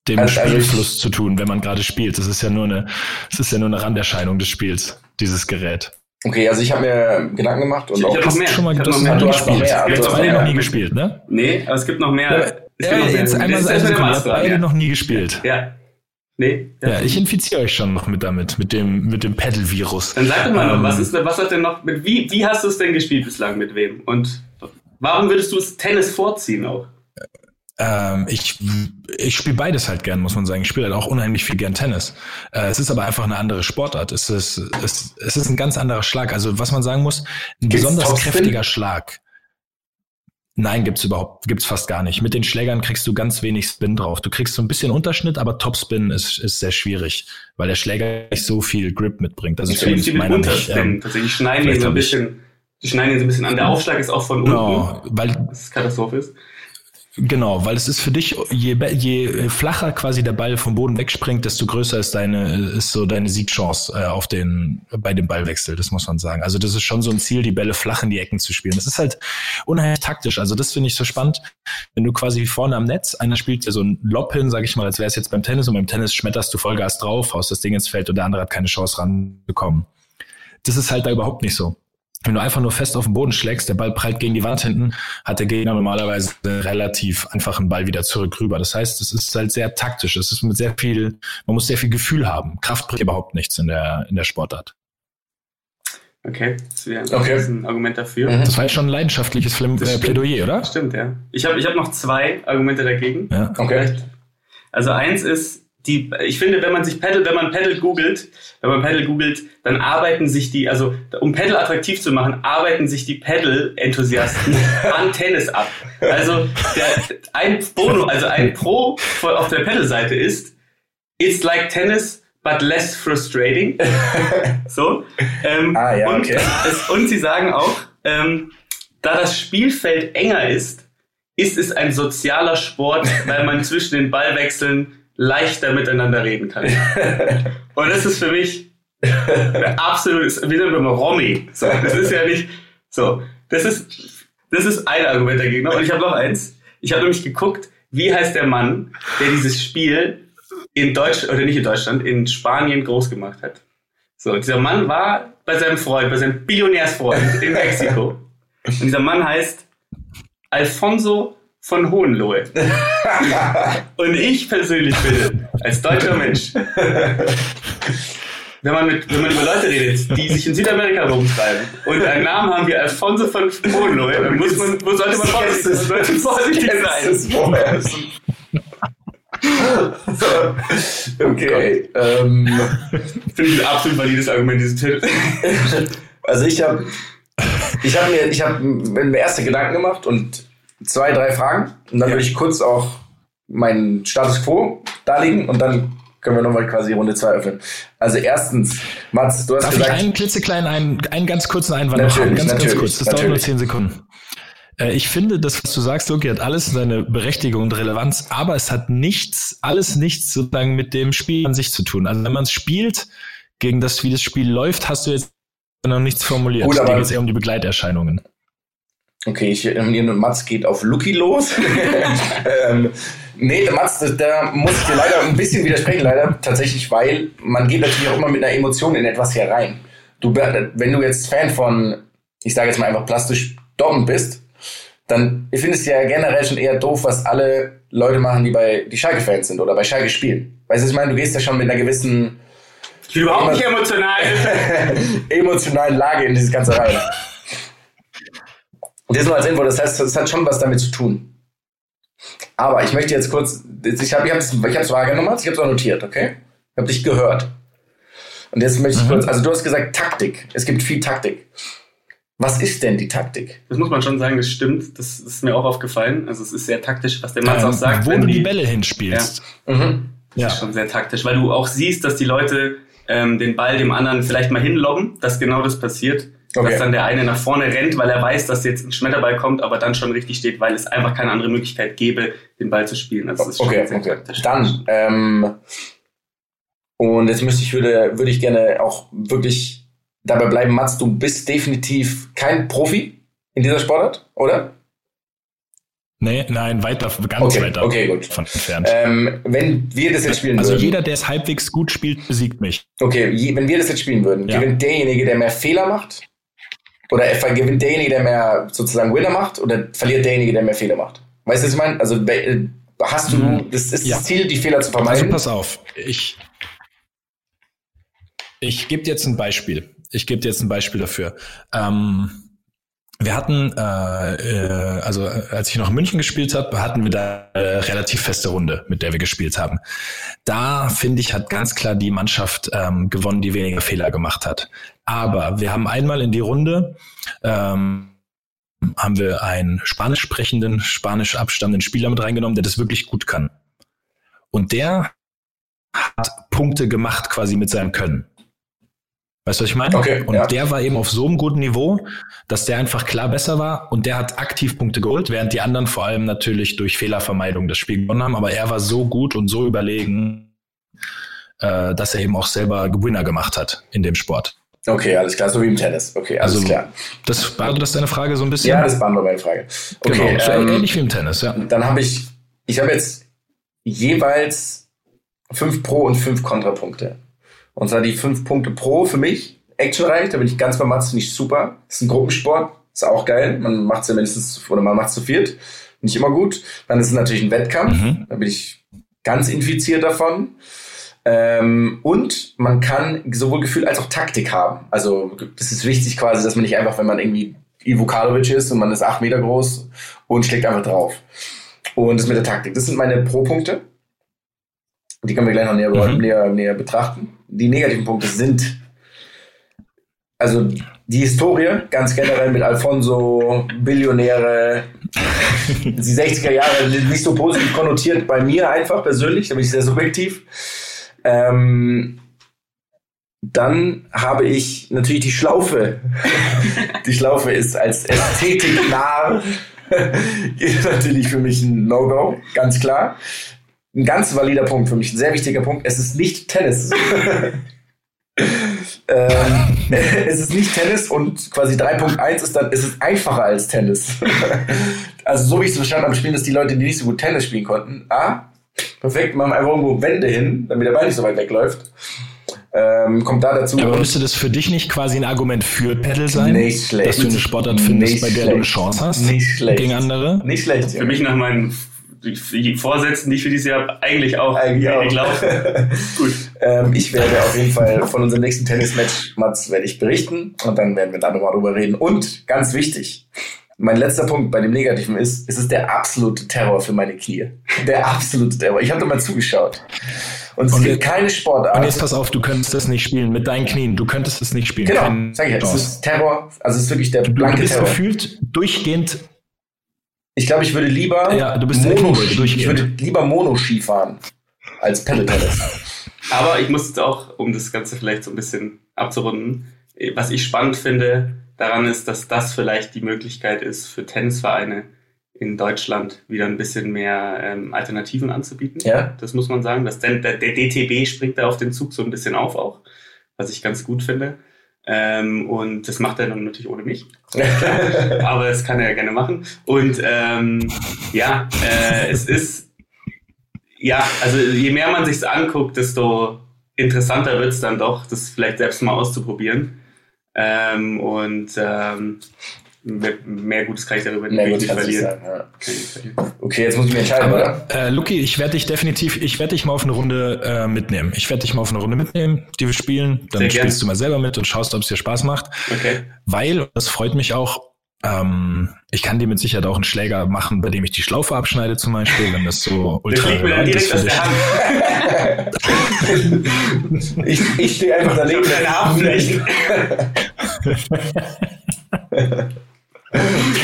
dem Also- also Spielfluss zu tun, wenn man gerade spielt. Das ist ja nur eine, das ist ja nur eine Randerscheinung des Spiels, dieses Gerät. Okay, also ich habe mir Gedanken gemacht und Ich- ich auch. hab noch mehr. Schon mal, Ich hab du hast noch mehr. noch nie Du hast noch gespielt. mehr, noch noch nie gespielt, ne? Nee, aber es gibt noch mehr. gibt Ja, noch mehr. jetzt einmal Sekunde. Ihr habt beide ja. noch nie gespielt. Ja. Nee? Ja, ich infiziere euch schon noch mit damit, mit dem, mit dem Pedal-Virus. Dann sag doch mal, Ähm, was ist, was hat denn noch, mit, wie, wie hast du es denn gespielt bislang, mit wem? Und warum würdest du es Tennis vorziehen auch? Ähm, ich ich spiele beides halt gern, muss man sagen. Ich spiele halt auch unheimlich viel gern Tennis. Äh, es ist aber einfach eine andere Sportart. Es ist, es, es ist ein ganz anderer Schlag. Also was man sagen muss, ein besonders kräftiger Schlag. Nein, gibt's überhaupt, gibt's fast gar nicht. Mit den Schlägern kriegst du ganz wenig Spin drauf. Du kriegst so ein bisschen Unterschnitt, aber Topspin ist, ist sehr schwierig, weil der Schläger nicht so viel Grip mitbringt. Also Ich zumindest meiner nicht. Ähm, Tatsächlich schneiden die vielleicht so ein bisschen, die schneiden ihn so ein bisschen an. Der Aufschlag ist auch von unten. genau, weil Das ist Katastrophe ist. Genau, weil es ist für dich, je, je flacher quasi der Ball vom Boden wegspringt, desto größer ist deine, ist so deine Siegchance äh, auf den, bei dem Ballwechsel, das muss man sagen. Also das ist schon so ein Ziel, die Bälle flach in die Ecken zu spielen. Das ist halt unheimlich taktisch. Also das finde ich so spannend, wenn du quasi vorne am Netz, einer spielt dir so ein Lob hin, sag ich mal, als wäre es jetzt beim Tennis und beim Tennis schmetterst du Vollgas drauf, haust das Ding ins Feld und der andere hat keine Chance ranzukommen. Das ist halt da überhaupt nicht so. Wenn du einfach nur fest auf den Boden schlägst, der Ball prallt gegen die Wand hinten, hat der Gegner normalerweise relativ einfachen Ball wieder zurück rüber. Das heißt, es ist halt sehr taktisch. Es ist mit sehr viel, man muss sehr viel Gefühl haben. Kraft bringt überhaupt nichts in der, in der Sportart. Okay, das wäre Okay. ein Argument dafür. Mhm. Das war jetzt schon ein leidenschaftliches Flim Das äh, stimmt. Plädoyer, oder? Stimmt, ja. Ich habe ich hab noch zwei Argumente dagegen. Ja. Okay. Also eins ist, die, ich finde, wenn man sich Paddle, wenn man Paddle googelt, wenn man Paddle googelt, dann arbeiten sich die, also um Paddle attraktiv zu machen, arbeiten sich die Paddle-Enthusiasten an Tennis ab. Also der, ein Bono, also ein Pro auf der Paddle-Seite ist, it's like tennis, but less frustrating. So. Ähm, Ah, ja, und, okay. es, und sie sagen auch, ähm, da das Spielfeld enger ist, ist es ein sozialer Sport, weil man zwischen den Ballwechseln leichter miteinander reden kann. Und das ist für mich absolut, wie sind wir mal Romy. So, das ist ja nicht so. Das ist, das ist ein Argument dagegen. Und ich habe noch eins. Ich habe nämlich geguckt, wie heißt der Mann, der dieses Spiel in Deutsch oder nicht in Deutschland, in Spanien groß gemacht hat. So, dieser Mann war bei seinem Freund, bei seinem Billionärsfreund in Mexiko. Und dieser Mann heißt Alfonso von Hohenlohe. Und ich persönlich finde, als deutscher Mensch, wenn man, mit, wenn man über Leute redet, die sich in Südamerika rumtreiben und einen Namen haben wie Alfonso von Hohenlohe, dann muss man, wo sollte man vorsichtig, sollte vorsichtig sein. okay. Ähm, Finde ich ein absolut valides Argument, dieses Titel. also ich habe ich hab mir, ich hab mir erste Gedanken gemacht und zwei, drei Fragen. Und dann Ja. würde ich kurz auch meinen Status Quo darlegen und dann können wir nochmal quasi Runde zwei öffnen. Also erstens, Mats, du hast Darf ich gesagt, einen klitzekleinen, einen, einen ganz kurzen Einwand noch Natürlich, haben? Ganz, ganz natürlich, kurz. Das dauert nur natürlich. zehn Sekunden. Äh, Ich finde, das, was du sagst, Loki, hat alles seine Berechtigung und Relevanz, aber es hat nichts, alles nichts sozusagen mit dem Spiel an sich zu tun. Also wenn man es spielt, gegen das, wie das Spiel läuft, hast du jetzt noch nichts formuliert. Gut, aber- geht es eher um die Begleiterscheinungen. Okay, ich, ähm, Mats geht auf Lucky los. ähm, nee, der Mats, da- da muss ich dir leider ein bisschen widersprechen, leider tatsächlich, weil man geht natürlich auch immer mit einer Emotion in etwas hier rein. Du, wenn du jetzt Fan von, ich sage jetzt mal einfach plastisch Dortmund bist, dann findest du ja generell schon eher doof, was alle Leute machen, die bei die Schalke-Fans sind oder bei Schalke spielen. Weißt du, ich meine? Du gehst ja schon mit einer gewissen Ich bin überhaupt nicht emotional. emotionalen Lage in dieses ganze rein. Und das nur als Info, das heißt, das hat schon was damit zu tun. Aber ich möchte jetzt kurz, ich habe ich hab's, ich hab's wahrgenommen, ich habe es auch notiert, okay? Ich habe dich gehört. Und jetzt möchte ich Mhm. kurz, also du hast gesagt Taktik. Es gibt viel Taktik. Was ist denn die Taktik? Das muss man schon sagen, das stimmt. Das ist mir auch aufgefallen. Also es ist sehr taktisch, was der auch Ähm, sagt. wo wenn du die Bälle hinspielst. Mhm. Ja. Das ist schon sehr taktisch, weil du auch siehst, dass die Leute ähm, den Ball dem anderen vielleicht mal hinlobben, dass genau das passiert. Okay. Dass dann der eine nach vorne rennt, weil er weiß, dass jetzt ein Schmetterball kommt, aber dann schon richtig steht, weil es einfach keine andere Möglichkeit gäbe, den Ball zu spielen. Also das ist schon Okay, sehr okay. taktisch. Dann, ähm, und jetzt müsste ich, würde, würde ich gerne auch wirklich dabei bleiben, Mats, du bist definitiv kein Profi in dieser Sportart, oder? Nee, nein, weiter, ganz Okay, weiter okay, gut. von entfernt. Ähm, wenn wir das jetzt spielen also würden, jeder, der es halbwegs gut spielt, besiegt mich. okay, je, wenn wir das jetzt spielen würden, Ja. gewinnt derjenige, der mehr Fehler macht? Oder äh, gewinnt derjenige, der mehr sozusagen Winner macht? Oder verliert derjenige, der mehr Fehler macht? Weißt du, was ich meine? Also äh, hast du, Mhm. das ist Ja. das Ziel, die Fehler zu Also vermeiden? pass auf, ich, ich gebe dir jetzt ein Beispiel. Ich gebe dir jetzt ein Beispiel dafür. Ähm, wir hatten, äh, äh, also als ich noch in München gespielt habe, hatten wir da äh, relativ feste Runde, mit der wir gespielt haben. Da finde ich, hat ganz klar die Mannschaft ähm, gewonnen, die weniger Fehler gemacht hat. Aber wir haben einmal in die Runde ähm, haben wir einen spanisch sprechenden, spanisch abstammenden Spieler mit reingenommen, der das wirklich gut kann. Und der hat Punkte gemacht quasi mit seinem Können. Weißt du, was ich meine? Okay, und ja. der war eben auf so einem guten Niveau, dass der einfach klar besser war und der hat aktiv Punkte geholt, während die anderen vor allem natürlich durch Fehlervermeidung das Spiel gewonnen haben. Aber er war so gut und so überlegen, äh, dass er eben auch selber Gewinner gemacht hat in dem Sport. Okay, alles klar, so wie im Tennis. Okay, alles Also, klar. Das beantwortet das deine Frage so ein bisschen? Ja, das beantwortet meine Frage. Okay, genau, so ähm, ähnlich wie im Tennis, ja. dann habe ich, ich habe jetzt jeweils fünf Pro- und fünf Kontrapunkte. Und zwar die fünf Punkte Pro für mich, actionreich, da bin ich ganz bei Mats nicht super. ist ein Gruppensport, ist auch geil. Man macht es ja mindestens, oder man macht es zu viert. Nicht immer gut. Dann ist es natürlich ein Wettkampf. Mhm. Da bin ich ganz infiziert davon. Ähm, und man kann sowohl Gefühl als auch Taktik haben. Also das ist wichtig quasi, dass man nicht einfach, wenn man irgendwie Ivo Karlovic ist und man ist acht Meter groß und schlägt einfach drauf. Und das mit der Taktik. Das sind meine Pro-Punkte. Die können wir gleich noch näher, Mhm. näher, näher betrachten. Die negativen Punkte sind also die Historie, ganz generell mit Alfonso, Billionäre, die 60er Jahre nicht so positiv konnotiert bei mir einfach persönlich, da bin ich sehr subjektiv. Ähm, Dann habe ich natürlich die Schlaufe. die Schlaufe ist als Ästhetik nah. ist natürlich für mich ein No-Go, ganz klar. Ein ganz valider Punkt für mich, ein sehr wichtiger Punkt. Es ist nicht Tennis. ähm, es ist nicht Tennis und quasi 3.1 ist dann, es ist einfacher als Tennis. also so wie ich es verstanden habe, spielen das die Leute, die nicht so gut Tennis spielen konnten. Ah, perfekt, machen einfach irgendwo Wände hin, damit der Ball nicht so weit wegläuft. Ähm, kommt da dazu. Aber müsste das für dich nicht quasi ein Argument für Pedal sein? Nicht schlecht. Dass du eine Sportart findest, Nicht bei der schlecht. du eine Chance hast? Nicht schlecht. Gegen andere? Nicht schlecht. Für mich nach meinen Vorsätzen, die ich für dieses Jahr habe, eigentlich auch. Eigentlich auch. Gut. Ähm, ich werde auf jeden Fall von unserem nächsten Tennismatch, Mats, werde ich berichten und dann werden wir da nochmal drüber reden. Und ganz wichtig, mein letzter Punkt bei dem Negativen ist, es ist der absolute Terror für meine Knie. Der absolute Terror. Ich habe da mal zugeschaut. Und es Und gibt jetzt- keine Sportart. Und jetzt pass auf, du könntest das nicht spielen mit deinen Knien. Du könntest es nicht spielen. genau, Kein sag ich ja, es ist Terror. Also es ist wirklich der Du blanke bist Terror. gefühlt durchgehend. Ich glaube, ich würde lieber Ja, du bist der Mono, ich würde lieber Mono-Ski fahren als Pedal-Tennis. Aber ich muss jetzt auch, um das Ganze vielleicht so ein bisschen abzurunden, was ich spannend finde daran ist, dass das vielleicht die Möglichkeit ist, für Tennisvereine in Deutschland wieder ein bisschen mehr ähm, Alternativen anzubieten. Ja. Das muss man sagen. Das, der, der DTB springt da auf den Zug so ein bisschen auf auch, was ich ganz gut finde. Ähm, und das macht er dann natürlich ohne mich. Aber das kann er ja gerne machen. Und ähm, ja, äh, es ist, ja, also je mehr man sich's anguckt, desto interessanter wird's dann doch, das vielleicht selbst mal auszuprobieren. Ähm, und ähm, mehr, mehr Gutes kann ich darüber Mehr nicht verlieren. sagen. Ja. Verlieren. Okay, jetzt muss ich mich entscheiden, oder? Aber äh, Luki, ich werde dich definitiv, ich werde dich mal auf eine Runde äh, mitnehmen. Ich werde dich mal auf eine Runde mitnehmen, die wir spielen. Dann Sehr spielst du mal selber mit und schaust, ob es dir Spaß macht. Okay. Weil, und das freut mich auch, ähm, ich kann dir mit Sicherheit auch einen Schläger machen, bei dem ich die Schlaufe abschneide zum Beispiel, wenn das so ultra fliegt mir dann ist direkt für. Ich, ich stehe einfach daneben. Keine Haarflächen.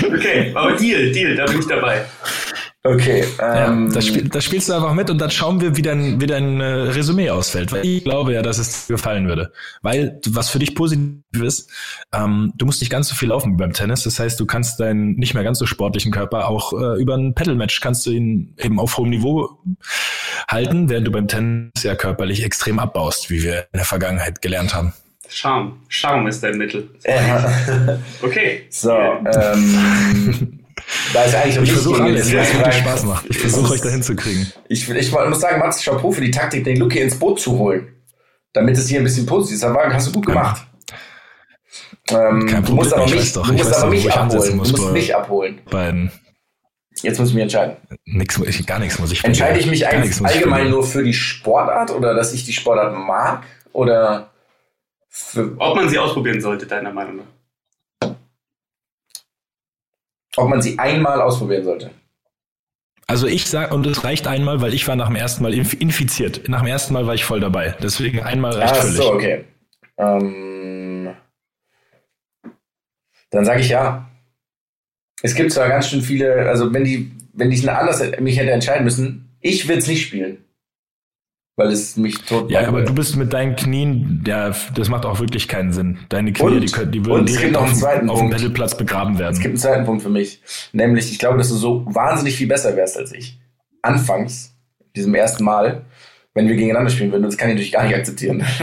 okay, aber Deal, Deal, da bin ich dabei. Okay, Ja, ähm, das, spiel, das spielst du einfach mit und dann schauen wir, wie dein, wie dein äh, Resümee ausfällt. Weil ich glaube ja, dass es dir gefallen würde. Weil, was für dich positiv ist, ähm, du musst nicht ganz so viel laufen wie beim Tennis. Das heißt, du kannst deinen nicht mehr ganz so sportlichen Körper auch äh, über ein Pedal-Match kannst du ihn eben auf hohem Niveau halten, während du beim Tennis ja körperlich extrem abbaust, wie wir in der Vergangenheit gelernt haben. Charme. Charme ist dein Mittel. ja. Okay. So, ähm, da ist eigentlich Ich versuche alles, was wirklich Spaß macht. Ich versuche euch dahin zu kriegen. Ich, ich muss sagen, Mats, Chapeau für die Taktik, den Luki ins Boot zu holen. Damit es hier ein bisschen positiv ist. Aber hast du gut gemacht. Ähm, Kein du musst Problem, aber ich mich, weiß doch, du musst aber mich abholen. Du muss musst mich abholen. Beiden. Jetzt muss ich mich entscheiden. Nix, ich, gar nichts muss ich von Entscheide ich mich eigentlich allgemein nur für die Sportart oder dass ich die Sportart mag? Oder für, Ob man sie ausprobieren sollte, deiner Meinung nach? Ob man sie einmal ausprobieren sollte? Also ich sag, und es reicht einmal, weil ich war nach dem ersten Mal inf- infiziert. Nach dem ersten Mal war ich voll dabei. Deswegen einmal reicht Ah, völlig. so, okay. Ähm, dann sage ich ja. Es gibt zwar ganz schön viele, also wenn die, wenn ich eine anders mich hätte entscheiden müssen, ich will es nicht spielen. Weil es mich tot Ja, aber du bist mit deinen Knien, ja, das macht auch wirklich keinen Sinn. Deine Knie, Und- die, können, die würden es direkt auf, auf dem. Pedalplatz begraben Es werden. gibt einen zweiten Punkt für mich. Nämlich, ich glaube, dass du so wahnsinnig viel besser wärst als ich. Anfangs, diesem ersten Mal, wenn wir gegeneinander spielen würden. Das kann ich natürlich gar nicht akzeptieren.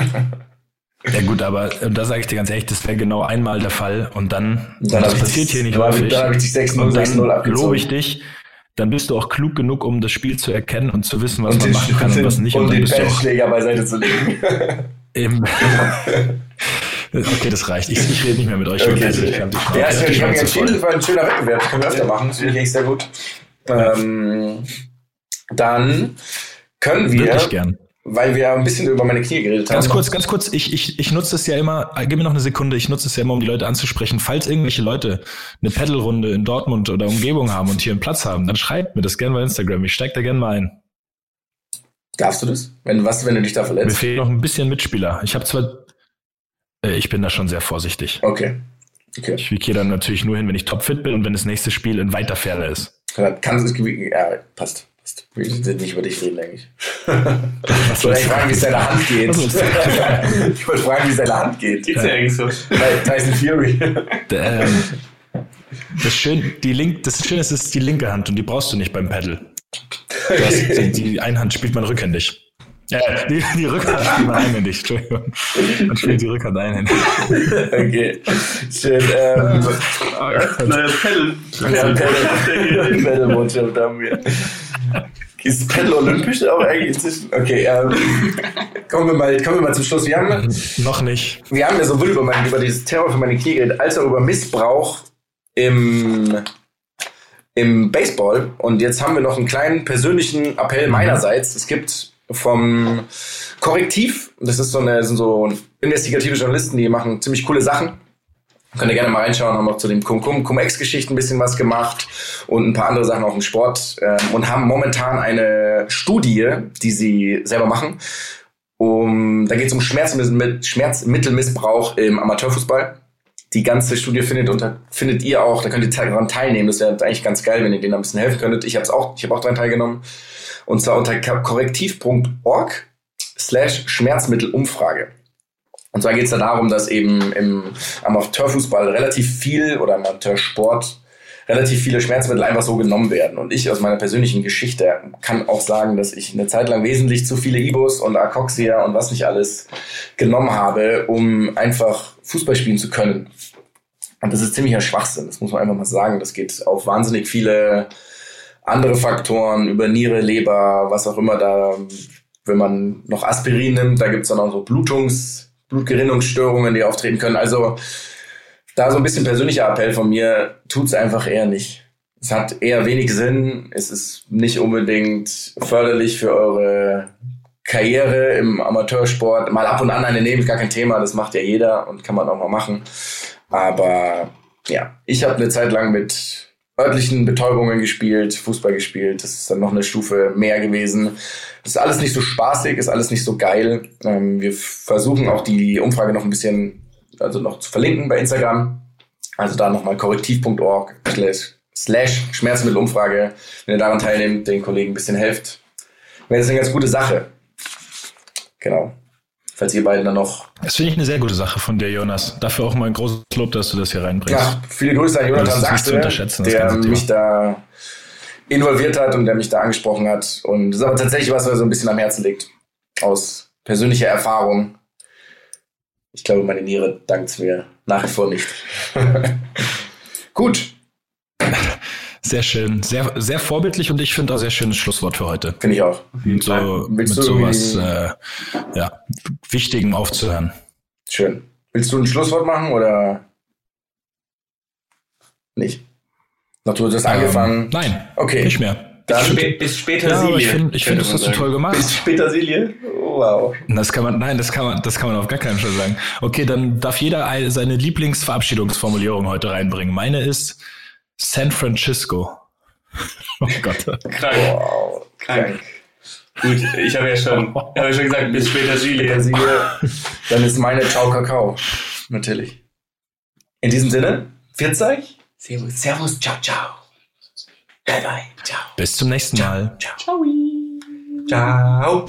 Ja gut, aber äh, da sage ich dir ganz ehrlich, das wäre genau einmal der Fall und dann, Und dann das ich passiert dich- hier nicht ich- häufig. dann hab ich dich 6-0, und 6-0 dann abgezogen. lobe ich dich, dann bist du auch klug genug, um das Spiel zu erkennen und zu wissen, was und man machen kann und was nicht. und Und den Bandschläger beiseite zu legen. Eben. okay, das reicht. Ich, ich rede nicht mehr mit euch. Okay. Ich die Schnauze- Ja, ich habe entschieden, das war ein schöner Wettbewerb. Das können wir öfter machen. Das finde ich echt sehr gut. Ähm, dann können wir, Wirklich gern. Weil wir ein bisschen über meine Knie geredet Ganz haben. kurz, ganz kurz, ich, ich, ich nutze es ja immer, äh, gib mir noch eine Sekunde, ich nutze es ja immer, um die Leute anzusprechen. Falls irgendwelche Leute eine Pedalrunde in Dortmund oder Umgebung haben und hier einen Platz haben, dann schreibt mir das gerne bei Instagram. Ich steig da gerne mal ein. Darfst du das? Wenn, was, wenn du dich da Mir verletzt? fehlen noch ein bisschen Mitspieler. Ich habe zwar, äh, ich bin da schon sehr vorsichtig. Okay. Okay. Ich gehe dann natürlich nur hin, wenn ich topfit bin und wenn das nächste Spiel in weiter Ferne ist. Kann es, ja, passt. Wir sind nicht über dich reden, eigentlich. Ich wollte fragen, wie es deiner Hand geht. Ich wollte fragen, wie es deiner Hand geht. Geht's ja eigentlich so. Bei Tyson Fury. Ähm, das, Schön, die Link, das Schöne ist, es ist die linke Hand und die brauchst du nicht beim Paddle. Die, die Einhand spielt man rückhändig. Ja, die, die Rückhand spielt man einhändig, Entschuldigung. Man spielt die Rückhand einhändig. Okay, schön. Ähm, Neues Pedal. ja, Paddle- Paddle-Botschaft haben wir. Ist Paddle olympisch aber eigentlich inzwischen? Okay, ähm, kommen, wir mal, kommen wir mal zum Schluss. Wir haben, Noch nicht. wir haben ja sowohl über, mein, über dieses Terror für meine Knie geredet, als auch über Missbrauch im, im Baseball. Und jetzt haben wir noch einen kleinen persönlichen Appell meinerseits. Es gibt vom Korrektiv, das ist so eine, sind so investigative Journalisten, die machen ziemlich coole Sachen. Könnt ihr gerne mal reinschauen, haben auch zu den Cum-Cum-Cum-Ex-Geschichten ein bisschen was gemacht und ein paar andere Sachen auch im Sport ähm, und haben momentan eine Studie, die sie selber machen. Um, da geht es um Schmerzmittel, Schmerzmittelmissbrauch im Amateurfußball. Die ganze Studie findet unter, findet ihr auch, da könnt ihr daran teilnehmen. Das wäre eigentlich ganz geil, wenn ihr denen ein bisschen helfen könntet. Ich habe auch, ich habe auch daran teilgenommen. Und zwar unter korrektiv.org slash Schmerzmittelumfrage. Und zwar geht es da darum, dass eben im Amateurfußball relativ viel oder Amateursport relativ viele Schmerzmittel einfach so genommen werden. Und ich aus meiner persönlichen Geschichte kann auch sagen, dass ich eine Zeit lang wesentlich zu viele Ibos und Akoxia und was nicht alles genommen habe, um einfach Fußball spielen zu können. Und das ist ziemlicher Schwachsinn, das muss man einfach mal sagen. Das geht auf wahnsinnig viele andere Faktoren, über Niere, Leber, was auch immer da, wenn man noch Aspirin nimmt, da gibt's dann auch so Blutungs, Blutgerinnungsstörungen, die auftreten können. Also da so ein bisschen persönlicher Appell von mir, tut's einfach eher nicht. Es hat eher wenig Sinn, es ist nicht unbedingt förderlich für eure Karriere im Amateursport. Mal ab und an eine nehmen, gar kein Thema, das macht ja jeder und kann man auch mal machen. Aber ja, ich habe eine Zeit lang mit örtlichen Betäubungen gespielt, Fußball gespielt. Das ist dann noch eine Stufe mehr gewesen. Das ist alles nicht so spaßig, ist alles nicht so geil. Ähm, wir versuchen auch die Umfrage noch ein bisschen, also noch zu verlinken bei Instagram. Also da nochmal korrektiv.org slash, Schmerzmittelumfrage. Wenn ihr daran teilnehmt, den Kollegen ein bisschen helft, wäre das eine ganz gute Sache. Genau. Falls ihr beiden dann noch Das finde ich eine sehr gute Sache von dir, Jonas. Dafür auch mal ein großes Lob, dass du das hier reinbringst. Ja, viele Grüße an Jonathan das der mich da involviert hat und der mich da angesprochen hat. Und das ist aber tatsächlich was, was mir so ein bisschen am Herzen liegt. Aus persönlicher Erfahrung. Ich glaube, meine Niere dankt mir nach wie vor nicht. Gut, Sehr schön. Sehr, sehr vorbildlich und ich finde auch sehr schönes Schlusswort für heute. finde ich auch. Mit, so, mit sowas äh, ja, Wichtigem aufzuhören. Schön. Willst du ein Schlusswort machen oder nicht? Noch du hast angefangen. Ähm, nein, Okay. nicht mehr. Dann Spä bis später Ja, ich Silie, finde, ich find, das hast du toll gemacht. Bis Petersilie? Wow. Das kann man, nein, das kann man, das kann man auf gar keinen Fall sagen. Okay, dann darf jeder ein- seine Lieblingsverabschiedungsformulierung heute reinbringen. Meine ist San Francisco. Oh Gott. Krank. Wow. Krank. Gut, ich habe ja schon, habe ja schon gesagt, bis später Silie. Petersilie. Dann ist meine Ciao Kakao. Natürlich. In diesem Sinne, euch. Servus, Servus, ciao, ciao. Bye, bye, ciao. Bis zum nächsten Mal. Ciao. Ciao.